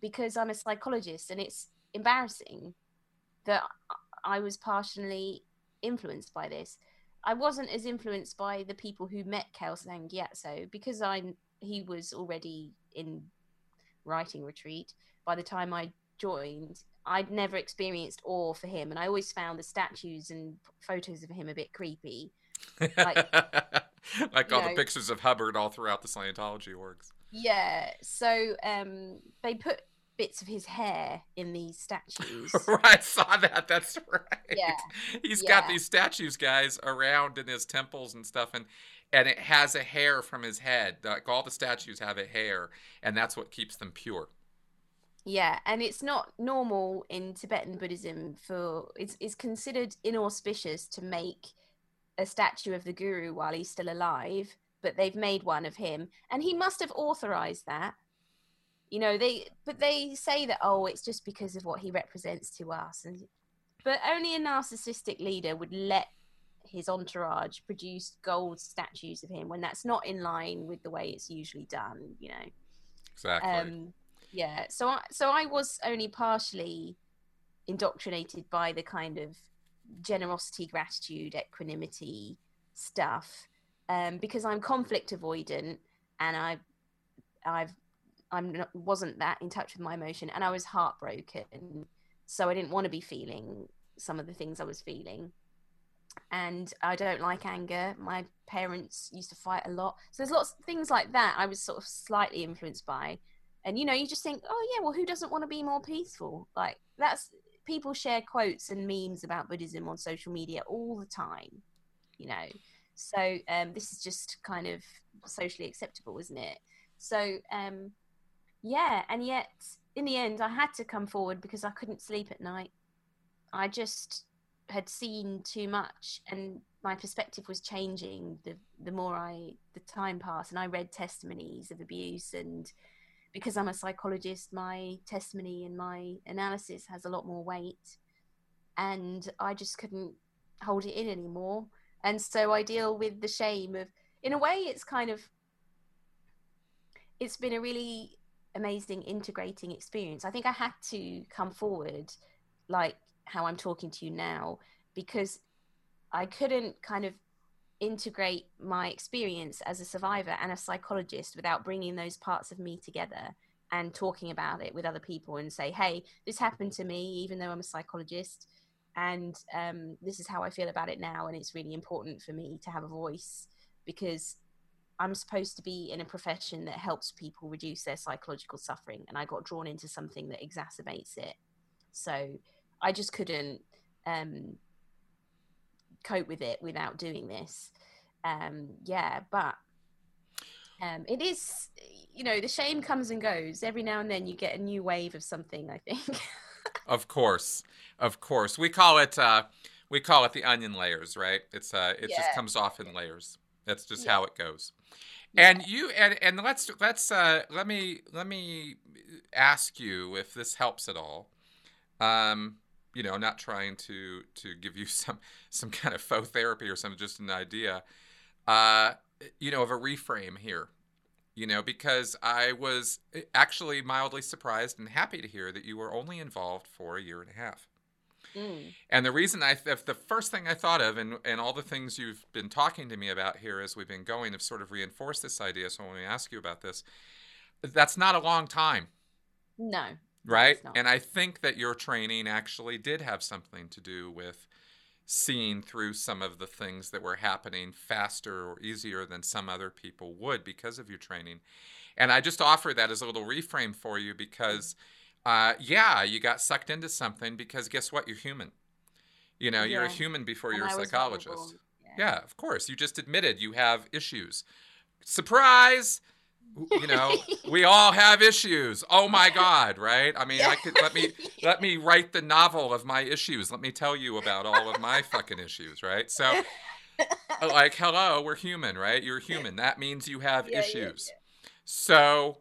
because i'm a psychologist and it's embarrassing that I was partially influenced by this. I wasn't as influenced by the people who met Kelsang Gyatso because I he was already in writing retreat by the time I joined. I'd never experienced awe for him, and I always found the statues and photos of him a bit creepy. like, Like- all you the pictures of hubbard all throughout the scientology orgs Yeah, so um, they put bits of his hair in these statues. right i saw that that's right Yeah. he's got these statues guys around in his temples and stuff and and it has a hair from his head like all the statues have a hair and that's what keeps them pure Yeah, and it's not normal in Tibetan Buddhism for it's it's considered inauspicious to make a statue of the guru while he's still alive, but they've made one of him and he must have authorized that. You know, they but they say that oh, it's just because of what he represents to us and but only a narcissistic leader would let his entourage produce gold statues of him when that's not in line with the way it's usually done, you know exactly um yeah so i so i was only partially indoctrinated by the kind of generosity gratitude equanimity stuff um because i'm conflict avoidant and i i've i'm not, wasn't that in touch with my emotion and i was heartbroken. So i didn't want to be feeling some of the things i was feeling. And i don't like anger. My parents used to fight a lot. So there's lots of things like that i was sort of slightly influenced by and you know you just think oh yeah well who doesn't want to be more peaceful? Like that's people share quotes and memes about buddhism on social media all the time you know? So um this is just kind of socially acceptable isn't it? So um yeah and yet in the end i had to come forward because i couldn't sleep at night. I just had seen too much and my perspective was changing the the more i the time passed and i read testimonies of abuse and because i'm a psychologist my testimony and my analysis has a lot more weight and i just couldn't hold it in anymore. And so i deal with the shame of in a way it's kind of it's been a really amazing integrating experience. I think i had to come forward like how i'm talking to you now because i couldn't kind of integrate my experience as a survivor and a psychologist without bringing those parts of me together and talking about it with other people and say hey this happened to me even though i'm a psychologist and um, this is how i feel about it now and it's really important for me to have a voice because i'm supposed to be in a profession that helps people reduce their psychological suffering and i got drawn into something that exacerbates it. So i just couldn't um, cope with it without doing this um yeah but um it is you know the shame comes and goes every now and then you get a new wave of something i think Of course, of course. We call it uh, we call it the onion layers, right? It's uh, it just comes off in layers. That's just Yeah. how it goes. Yeah. And you and and let's let's uh, let me let me ask you if this helps at all. Um, you know, not trying to to give you some some kind of faux therapy or something, just an idea. Uh, you know, of a reframe here. you know, because I was eh, actually mildly surprised and happy to hear that you were only involved for a year and a half. Mm. And the reason I, if the first thing I thought of, and, and all the things you've been talking to me about here as we've been going, have sort of reinforced this idea. So when we ask you about this, that's not a long time. No. Right. not. And I think that your training actually did have something to do with seeing through some of the things that were happening faster or easier than some other people would because of your training. And I just offer that as a little reframe for you because, uh, yeah, you got sucked into something because guess what? You're human. You know, you're a human before And you're a I psychologist. vulnerable. Yeah, of course. You just admitted you have issues. Surprise! You know, we all have issues. Oh my God, right? I mean, I could let me let me write the novel of my issues. Let me tell you about all of my fucking issues, right? So, like, hello, we're human, right? You're human. That means you have Yeah, yeah, issues. So,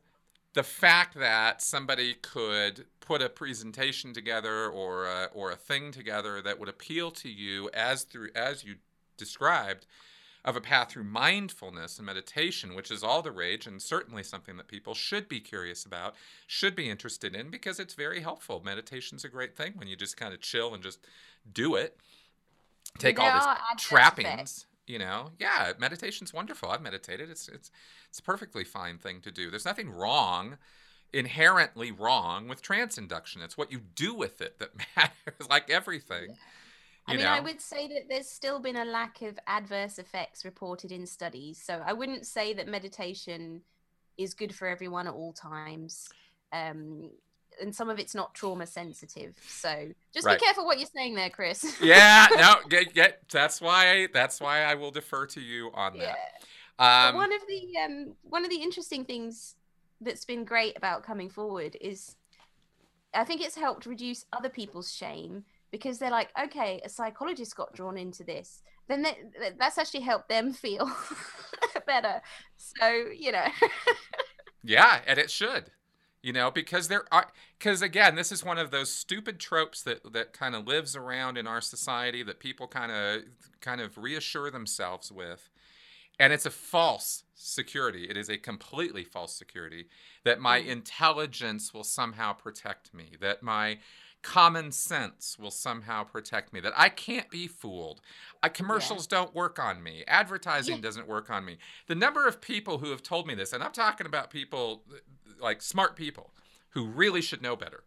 the fact that somebody could put a presentation together or a, or a thing together that would appeal to you as through as you described of a path through mindfulness and meditation, which is all the rage and certainly something that people should be curious about, should be interested in because it's very helpful. Meditation's a great thing when you just kind of chill and just do it. Take all this trappings, you know. Yeah, meditation's wonderful. I've meditated. It's it's it's a perfectly fine thing to do. There's nothing wrong inherently wrong with trance induction. It's what you do with it that matters like everything. I You mean, know? I would say that there's still been a lack of adverse effects reported in studies. So I wouldn't say that meditation is good for everyone at all times. Um, and some of it's not trauma sensitive. So just Right. be careful what you're saying there, Chris. yeah, no, get get that's why that's why I will defer to you on that. But Um one of the um, one of the interesting things that's been great about coming forward is I think it's helped reduce other people's shame because they're like, okay, a psychologist got drawn into this. Then that, that's actually helped them feel better. So you know, Yeah, and it should. You know, because there are because again, this is one of those stupid tropes that that kind of lives around in our society that people kind of kind of reassure themselves with. And it's a false security. It is a completely false security that my Mm. intelligence will somehow protect me, that my common sense will somehow protect me, that I can't be fooled. Uh, commercials don't work on me. Advertising Yeah. doesn't work on me. The number of people who have told me this, and I'm talking about people like smart people who really should know better,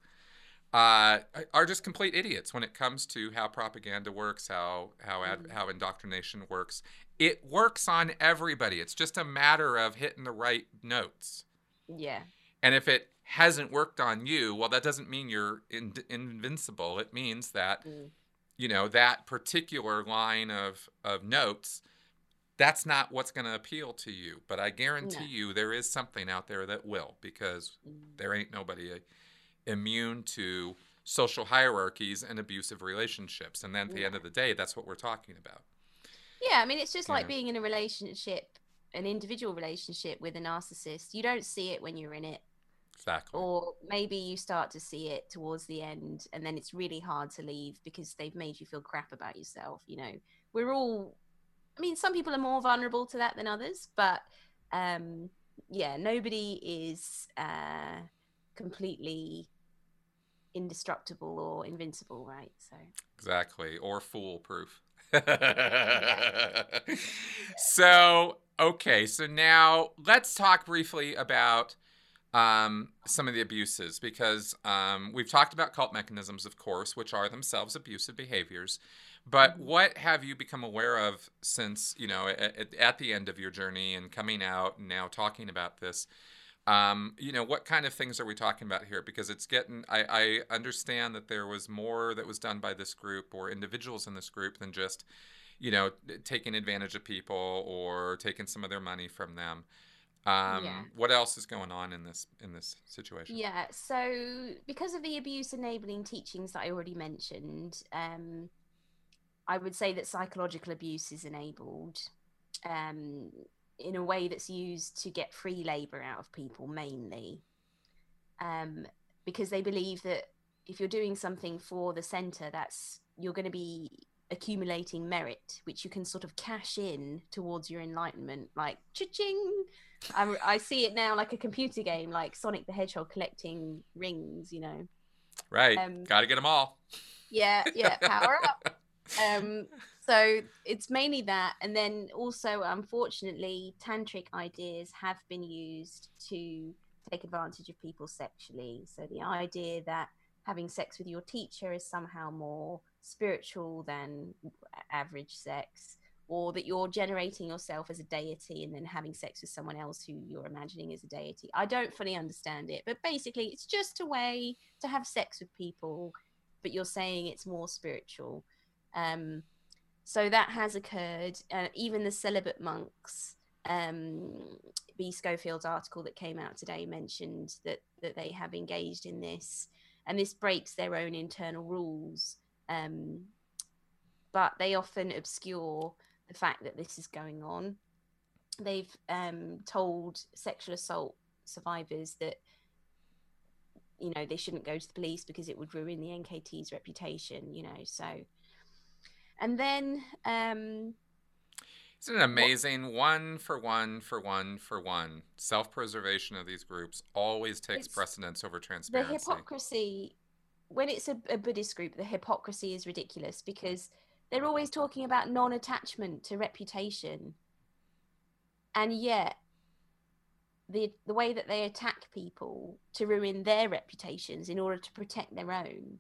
uh, are just complete idiots when it comes to how propaganda works, how how ad, Mm. how indoctrination works. It works on everybody. It's just a matter of hitting the right notes. yeah, And if it hasn't worked on you, well, that doesn't mean you're in, invincible. It means that Mm. you know that particular line of of notes that's not what's going to appeal to you but i guarantee No. you there is something out there that will because Mm. there ain't nobody uh, immune to social hierarchies and abusive relationships and then at the end of the day that's what we're talking about yeah. I mean, it's just like Yeah. being in a relationship, an individual relationship with a narcissist. You don't see it when you're in it. Exactly. or maybe you start to see it towards the end and then it's really hard to leave because they've made you feel crap about yourself you know? We're all i mean some people are more vulnerable to that than others but um yeah nobody is uh completely indestructible or invincible right? So. Exactly, or foolproof. so, okay, so now let's talk briefly about um, some of the abuses because um, we've talked about cult mechanisms, of course, which are themselves abusive behaviors. But Mhm. what have you become aware of since, you know, at, at the end of your journey and coming out and now talking about this? Um, you know, what kind of things are we talking about here? Because it's getting, I, I understand that there was more that was done by this group or individuals in this group than just, you know, taking advantage of people or taking some of their money from them. Um, Yeah. What else is going on in this in this situation? Yeah, so because of the abuse enabling teachings that I already mentioned, um, I would say that psychological abuse is enabled um, in a way that's used to get free labor out of people mainly. Um, because they believe that if you're doing something for the center, that's you're going to be accumulating merit, which you can sort of cash in towards your enlightenment, like cha-ching. I, I see it now like a computer game, like Sonic the Hedgehog collecting rings, you know. Right. Um, Got to get them all. Yeah, yeah. Power up. Um, so it's mainly that, and then also, unfortunately, tantric ideas have been used to take advantage of people sexually. So the idea that having sex with your teacher is somehow more spiritual than average sex or that you're generating yourself as a deity and then having sex with someone else who you're imagining is a deity. I don't fully understand it, but basically, it's just a way to have sex with people, but you're saying it's more spiritual. Um, so that has occurred. Uh, even the celibate monks, um, Be Scofield's article that came out today mentioned that that they have engaged in this, and this breaks their own internal rules. Um, but they often obscure the fact that this is going on. They've um, told sexual assault survivors that you know they shouldn't go to the police because it would ruin the NKT's reputation. You know, so and then um, isn't it amazing? one for one for one for one. Self preservation of these groups always takes precedence over transparency. The hypocrisy, when it's a, a Buddhist group, the hypocrisy is ridiculous because they're always talking about non attachment to reputation. And yet, the, the way that they attack people to ruin their reputations in order to protect their own,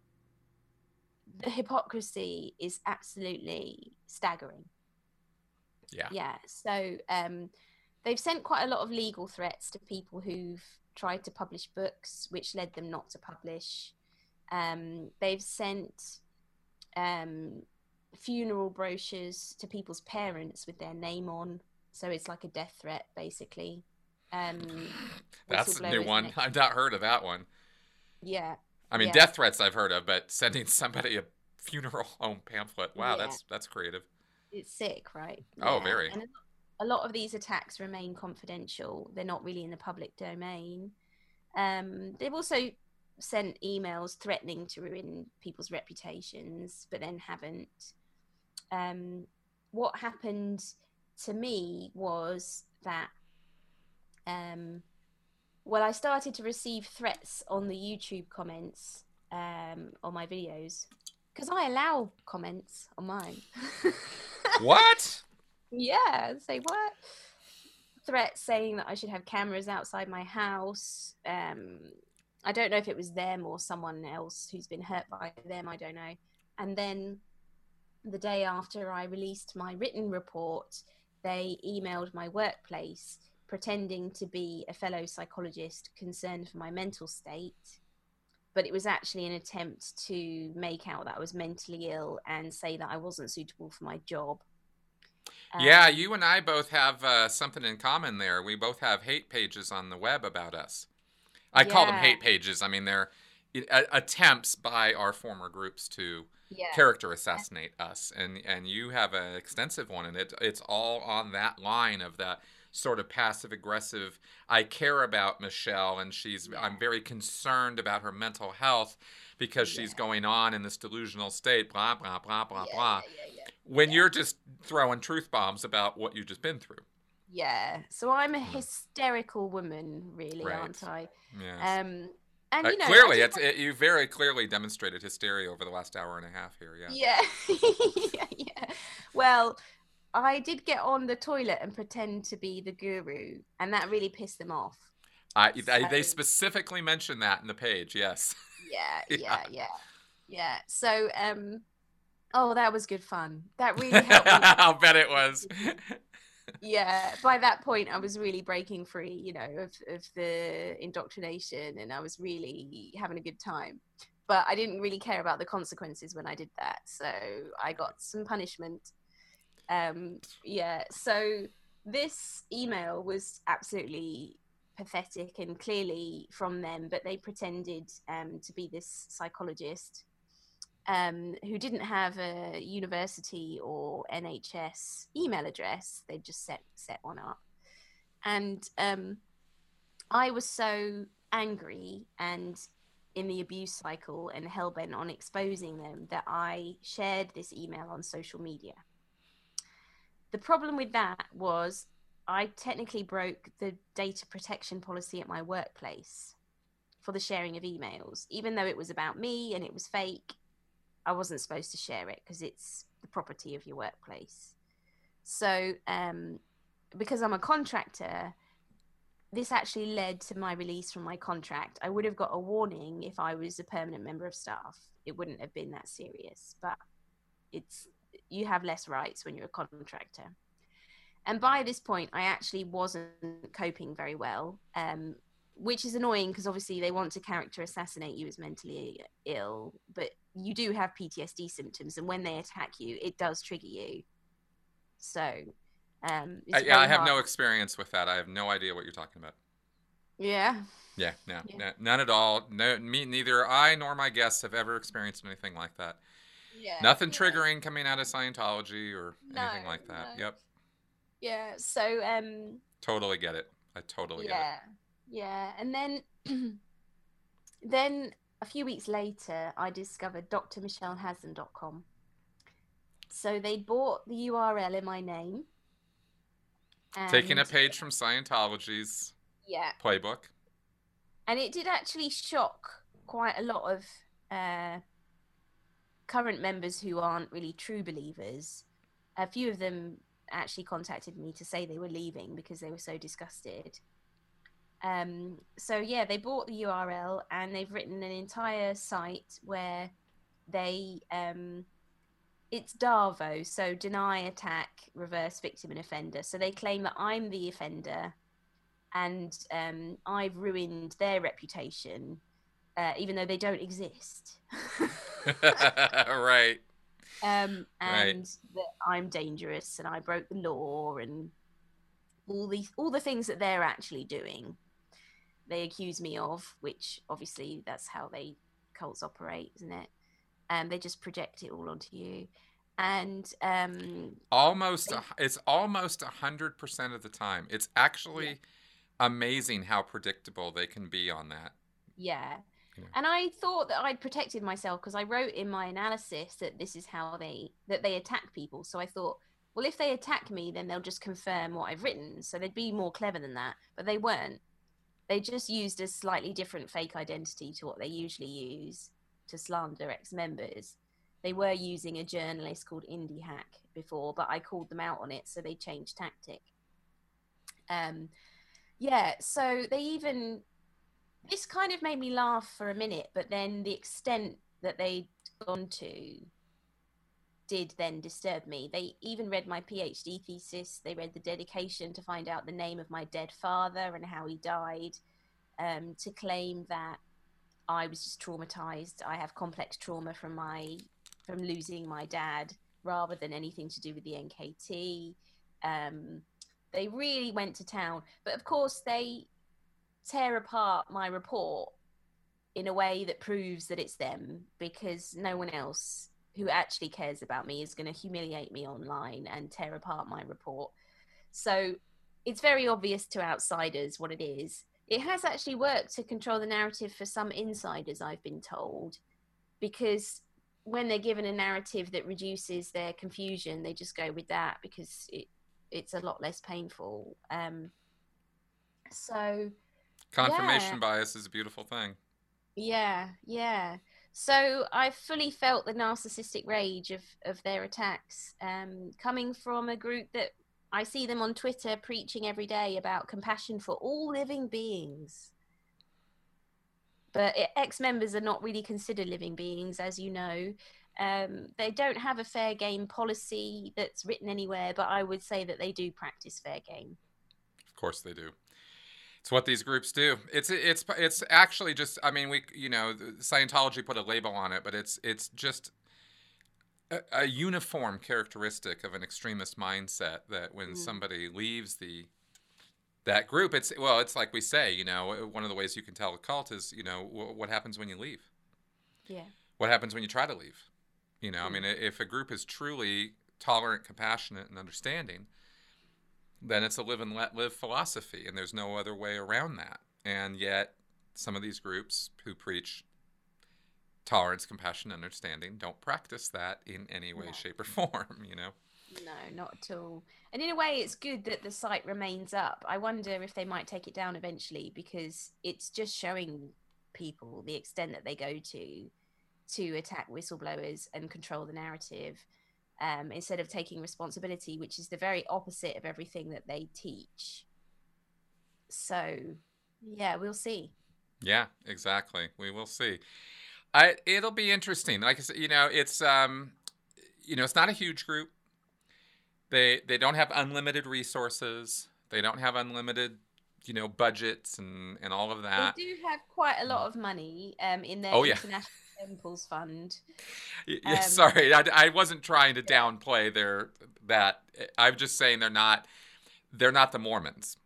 the hypocrisy is absolutely staggering. Yeah. Yeah. So um, they've sent quite a lot of legal threats to people who've tried to publish books, which led them not to publish. Um, they've sent um, funeral brochures to people's parents with their name on. So it's like a death threat, basically. Um, That's a new one. I've not heard of that one. Yeah. I mean, yeah. death threats I've heard of, but sending somebody a funeral home pamphlet. Wow, yeah. that's that's creative. It's sick, right? Oh, yeah. very. And a lot of these attacks remain confidential. They're not really in the public domain. Um, they've also sent emails threatening to ruin people's reputations, but then haven't. Um, what happened to me was that, um, well, I started to receive threats on the YouTube comments um, on my videos because I allow comments on mine. what? Yeah, say what? Threats saying that I should have cameras outside my house. Um, I don't know if it was them or someone else who's been hurt by them. I don't know. And then the day after I released my written report, they emailed my workplace pretending to be a fellow psychologist concerned for my mental state but it was actually an attempt to make out that I was mentally ill and say that I wasn't suitable for my job. Um, yeah, you and I both have uh, something in common there. We both have hate pages on the web about us. I yeah. call them hate pages. I mean, they're attempts by our former groups to yeah. character assassinate us, and and you have an extensive one, and it it's all on that line of that sort of passive aggressive i care about michelle and she's yeah. i'm very concerned about her mental health because she's going on in this delusional state blah blah blah blah blah when you're just throwing truth bombs about what you've just been through yeah so i'm a hysterical woman really right. aren't i yes. um and uh, you know, clearly, it's it, you very clearly demonstrated hysteria over the last hour and a half here. Yeah. Yeah. yeah. yeah. Well, I did get on the toilet and pretend to be the guru, and that really pissed them off. I, so, they specifically mentioned that in the page. Yes. Yeah, yeah, yeah, yeah, yeah. So, um, oh, that was good fun. That really helped. I'll bet it was. Yeah, by that point, I was really breaking free, you know, of of the indoctrination, and I was really having a good time. But I didn't really care about the consequences when I did that, so I got some punishment um, yeah, so this email was absolutely pathetic and clearly from them, but they pretended um, to be this psychologist um, who didn't have a university or NHS email address. They just set set one up, and um, I was so angry and in the abuse cycle and hellbent on exposing them that I shared this email on social media. The problem with that was I technically broke the data protection policy at my workplace for the sharing of emails. Even though it was about me and it was fake, I wasn't supposed to share it because it's the property of your workplace. So, um, because I'm a contractor, this actually led to my release from my contract. I would have got a warning if I was a permanent member of staff. It wouldn't have been that serious, but it's you have less rights when you're a contractor. And by this point, I actually wasn't coping very well, um, which is annoying because obviously they want to character assassinate you as mentally ill, but you do have PTSD symptoms, and when they attack you, it does trigger you. So um, I, yeah, I have hard. no experience with that. I have no idea what you're talking about. Yeah. Yeah, no, yeah. no none at all. No, me neither. I nor my guests have ever experienced anything like that. Yeah. Nothing yeah. triggering coming out of Scientology or no, anything like that. No. Yep. Yeah. So. um Totally get it. I totally yeah, get it. Yeah. And then, then a few weeks later, I discovered drmichellehaslam.com. So they bought the URL in my name Taking a page from Scientology's yeah playbook. And it did actually shock quite a lot of uh, current members who aren't really true believers. A few of them actually contacted me to say they were leaving because they were so disgusted. Um, so yeah, they bought the URL and they've written an entire site where they um, it's DARVO, so deny, attack, reverse victim and offender. So they claim that I'm the offender and um, I've ruined their reputation, uh, even though they don't exist. right. Um, and right. that I'm dangerous and I broke the law and all these all the things that they're actually doing. They accuse me of, which obviously that's how they cults operate, isn't it? and they just project it all onto you. And um almost they, it's almost a hundred percent of the time. It's actually yeah. amazing how predictable they can be on that. Yeah, yeah. and i thought that i'd protected myself because i wrote in my analysis that this is how they that they attack people. So i thought well if they attack me then they'll just confirm what i've written. So they'd be more clever than that but they weren't they just used a slightly different fake identity to what they usually use to slander ex-members. They were using a journalist called Indie Hack before, but I called them out on it, so they changed tactic. Um, yeah, so they even this kind of made me laugh for a minute, but then the extent that they'd gone to did then disturb me. They even read my PhD thesis. They read the dedication to find out the name of my dead father and how he died, um, to claim that I was just traumatized. I have complex trauma from my from losing my dad rather than anything to do with the NKT. Um, they really went to town, but of course they tear apart my report in a way that proves that it's them because no one else who actually cares about me is going to humiliate me online and tear apart my report. So it's very obvious to outsiders what it is it has actually worked to control the narrative for some insiders, I've been told, because when they're given a narrative that reduces their confusion, they just go with that because it it's a lot less painful. Um, so confirmation yeah. bias is a beautiful thing. Yeah, yeah. So I fully felt the narcissistic rage of of their attacks, um, coming from a group that I see them on Twitter preaching every day about compassion for all living beings. But ex members are not really considered living beings, as you know. Um, they don't have a fair game policy that's written anywhere, but I would say that they do practice fair game. Of course, they do. It's what these groups do. It's it's it's actually just. I mean, we you know Scientology put a label on it, but it's it's just a, a, uniform characteristic of an extremist mindset that when mm. somebody leaves the that group it's well it's like we say you know one of the ways you can tell a cult is you know what happens when you leave yeah what happens when you try to leave you know mm. i mean if a group is truly tolerant compassionate and understanding then it's a live and let live philosophy and there's no other way around that and yet some of these groups who preach tolerance, compassion, understanding. Don't practice that in any way, No. shape, or form. You know. No, not at all. And in a way, it's good that the site remains up. I wonder if they might take it down eventually because it's just showing people the extent that they go to to attack whistleblowers and control the narrative um, instead of taking responsibility, which is the very opposite of everything that they teach. So, yeah, we'll see. Yeah, exactly. We will see. I, it'll be interesting. Like I said, you know, it's um, you know, it's not a huge group. They they don't have unlimited resources. They don't have unlimited, you know, budgets and and all of that. They do have quite a lot of money um, in their Oh, yeah. International Temples Fund. Y- yeah, Um, sorry, I, I wasn't trying to downplay their that. I'm just saying they're not they're not the Mormons.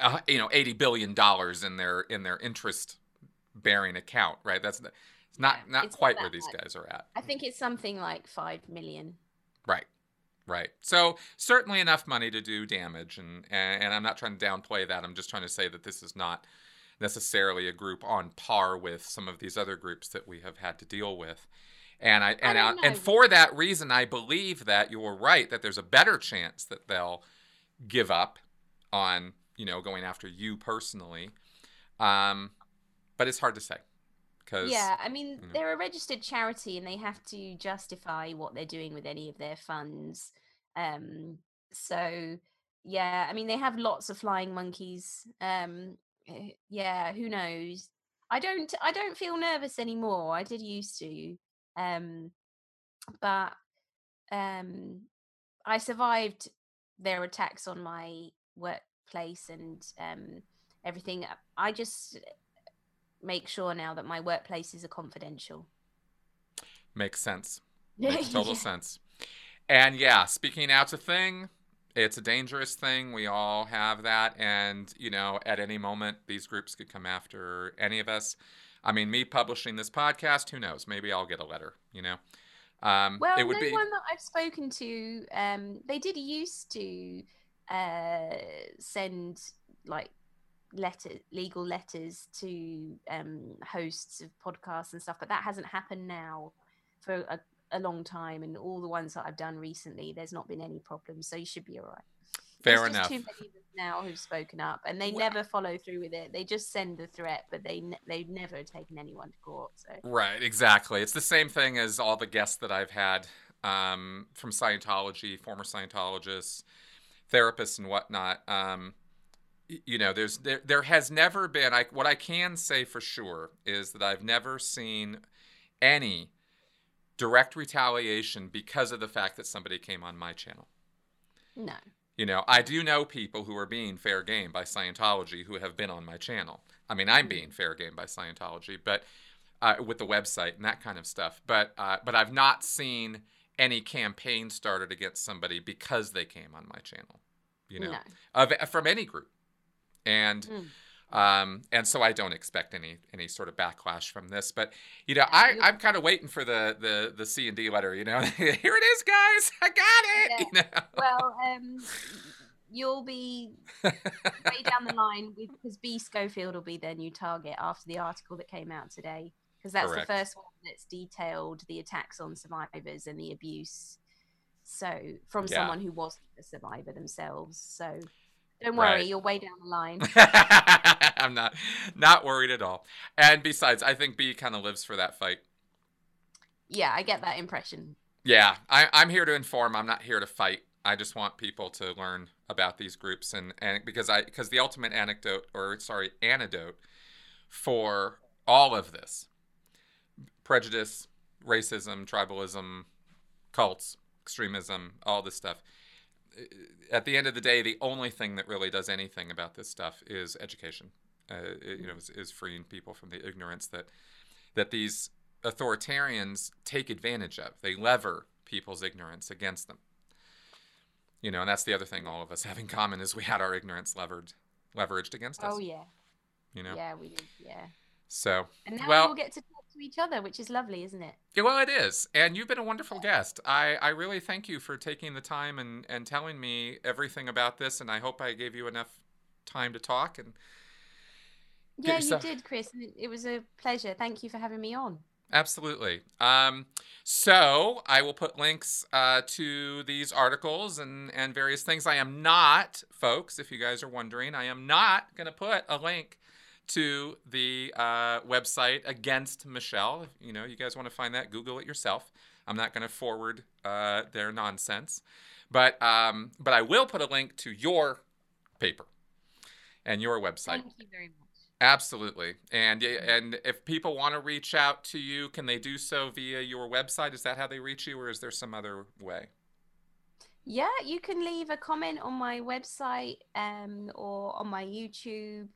Uh, you know, eighty billion dollars in their in their interest bearing account, right? That's not- it's not Yeah, not it's quite where these much. guys are at. I think it's something like 5 million. Right. Right. So certainly enough money to do damage and, and I'm not trying to downplay that. I'm just trying to say that this is not necessarily a group on par with some of these other groups that we have had to deal with. And I and I, don't and for that reason I believe that you're right that there's a better chance that they'll give up on, you know, going after you personally. Um but it's hard to say. Cuz Yeah, I mean, know. they're a registered charity and they have to justify what they're doing with any of their funds. Um, so yeah, I mean, they have lots of flying monkeys. Um, eh, yeah, who knows? I don't, I don't feel nervous anymore. I did used to, um, but um, I survived their attacks on my workplace and um, everything. I just make sure now that my workplaces are confidential. makes sense. Makes total Yeah. sense. And yeah, speaking out's a thing. It's a dangerous thing. We all have that. And, you know, at any moment, these groups could come after any of us. I mean, me publishing this podcast, who knows? Maybe I'll get a letter, you know? Um, Well, it no would be. one that I've spoken to, um, they did used to uh, send like letter legal letters to um, hosts of podcasts and stuff, but that hasn't happened now for a, a long time. And all the ones that I've done recently, there's not been any problems, so you should be all right. Fair There's enough. too many now who've spoken up, and they never follow through with it. They just send the threat, but they ne- they've never taken anyone to court. So Right, exactly. It's the same thing as all the guests that I've had um, from Scientology, former Scientologists, therapists, and whatnot. Um, you know, there's there there has never been. I what I can say for sure is that I've never seen any direct retaliation because of the fact that somebody came on my channel. no, You know, I do know people who are being fair game by Scientology who have been on my channel. I mean, I'm being fair game by Scientology, but uh, with the website and that kind of stuff. But uh, but I've not seen any campaign started against somebody because they came on my channel. You know, no. of from any group, and Mm. um, and so I don't expect any any sort of backlash from this. But you know, I I'm kind of waiting for the the the C and D letter. You know, here it is, guys. I got it. You know. Well, um, you'll be way down the line because Be Scofield will be their new target after the article that came out today because that's Correct. the first one that's detailed the attacks on survivors and the abuse. So from Yeah. someone who wasn't a survivor themselves. So don't worry, Right. you're way down the line. I'm not not worried at all. And besides, I think Be kind of lives for that fight. yeah, I get that impression. Yeah, I, I'm here to inform. I'm not here to fight. I just want people to learn about these groups and, and because I because the ultimate anecdote or sorry antidote for all of this prejudice, racism, tribalism, cults, extremism, all this stuff. Uh, At the end of the day, the only thing that really does anything about this stuff is education. Uh, it- you know, is, is freeing people from the ignorance that that these authoritarians take advantage of. They lever people's ignorance against them. You know, and that's the other thing all of us have in common is we had our ignorance levered, leveraged against us. Oh yeah, You know, yeah, we did. Yeah, so and now Well- we'll get to to each other, which is lovely, isn't it? yeah, well, it is, and you've been a wonderful guest. I, I really thank you for taking the time and, and telling me everything about this, and I hope I gave you enough time to talk. And Yeah, you did, Chris. It was a pleasure. Thank you for having me on. Absolutely. Um, so I will put links uh, to these articles and, and various things. I am not, folks, if you guys are wondering, I am not going to put a link to the uh, website against Michelle. You know, you guys want to find that, Google it yourself. I'm not going to forward uh, their nonsense, but um, but I will put a link to your paper and your website. Thank you very much. Absolutely. And and if people want to reach out to you, can they do so via your website? Is that how they reach you or is there some other way? Yeah, you can leave a comment on my website um, or on my YouTube.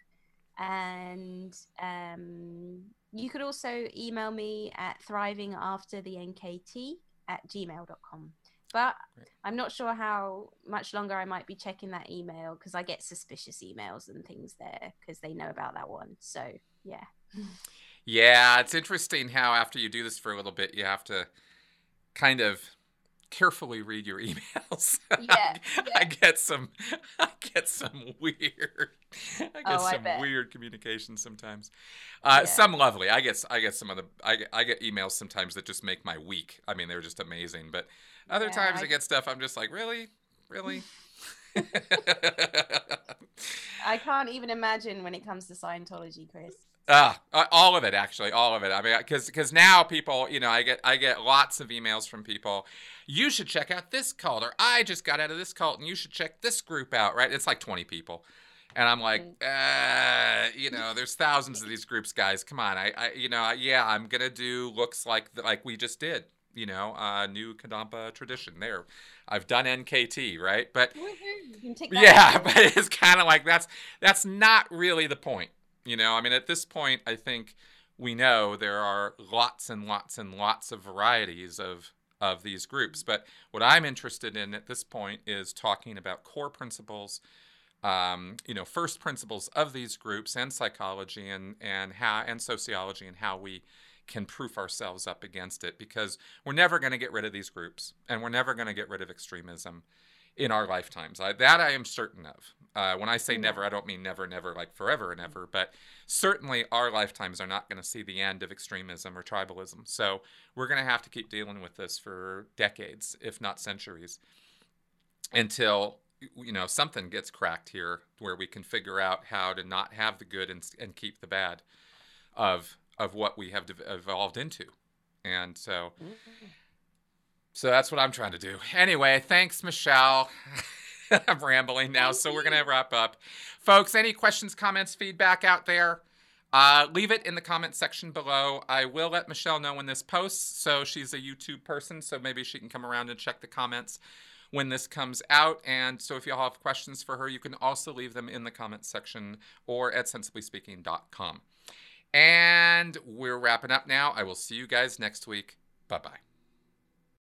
And um, you could also email me at thrivingafterthenkt at gmail.com. But right. I'm not sure how much longer I might be checking that email because I get suspicious emails and things there because they know about that one. So, yeah. Yeah, it's interesting how after you do this for a little bit, you have to kind of carefully read your emails. Yeah, yeah. I get some I get some weird I get oh, some I weird communication sometimes. Uh, yeah. some lovely. I get I get some of the I get, I get emails sometimes that just make my week. I mean, they're just amazing, but other yeah, times I... I get stuff I'm just like, really? Really? I can't even imagine when it comes to Scientology, Chris. Uh, all of it actually, all of it. I mean, because because now people, you know, I get I get lots of emails from people. You should check out this cult, or I just got out of this cult, and you should check this group out. Right? It's like twenty people, and I'm like, uh, you know, there's thousands of these groups, guys. Come on, I, I you know, yeah, I'm gonna do looks like like we just did you know, uh, new Kadampa tradition there. I've done NKT, right? But yeah, but it's kind of like that's that's not really the point. You know, I mean, at this point, I think we know there are lots and lots and lots of varieties of of these groups. But what I'm interested in at this point is talking about core principles. Um, you know, first principles of these groups and psychology and and how and sociology and how we can proof ourselves up against it because we're never going to get rid of these groups and we're never going to get rid of extremism in our lifetimes. I, that I am certain of. Uh, when I say never, I don't mean never, never, like forever and ever, but certainly our lifetimes are not going to see the end of extremism or tribalism. So we're going to have to keep dealing with this for decades, if not centuries, until you know something gets cracked here where we can figure out how to not have the good and, and keep the bad of of what we have evolved into. And so, so that's what I'm trying to do. Anyway, thanks, Michelle. I'm rambling now, so we're going to wrap up. Folks, any questions, comments, feedback out there? Uh, leave it in the comment section below. I will let Michelle know when this posts. So she's a YouTube person, so maybe she can come around and check the comments when this comes out. And so if you all have questions for her, you can also leave them in the comment section or at sensiblyspeaking.com. And we're wrapping up now. I will see you guys next week. Bye bye.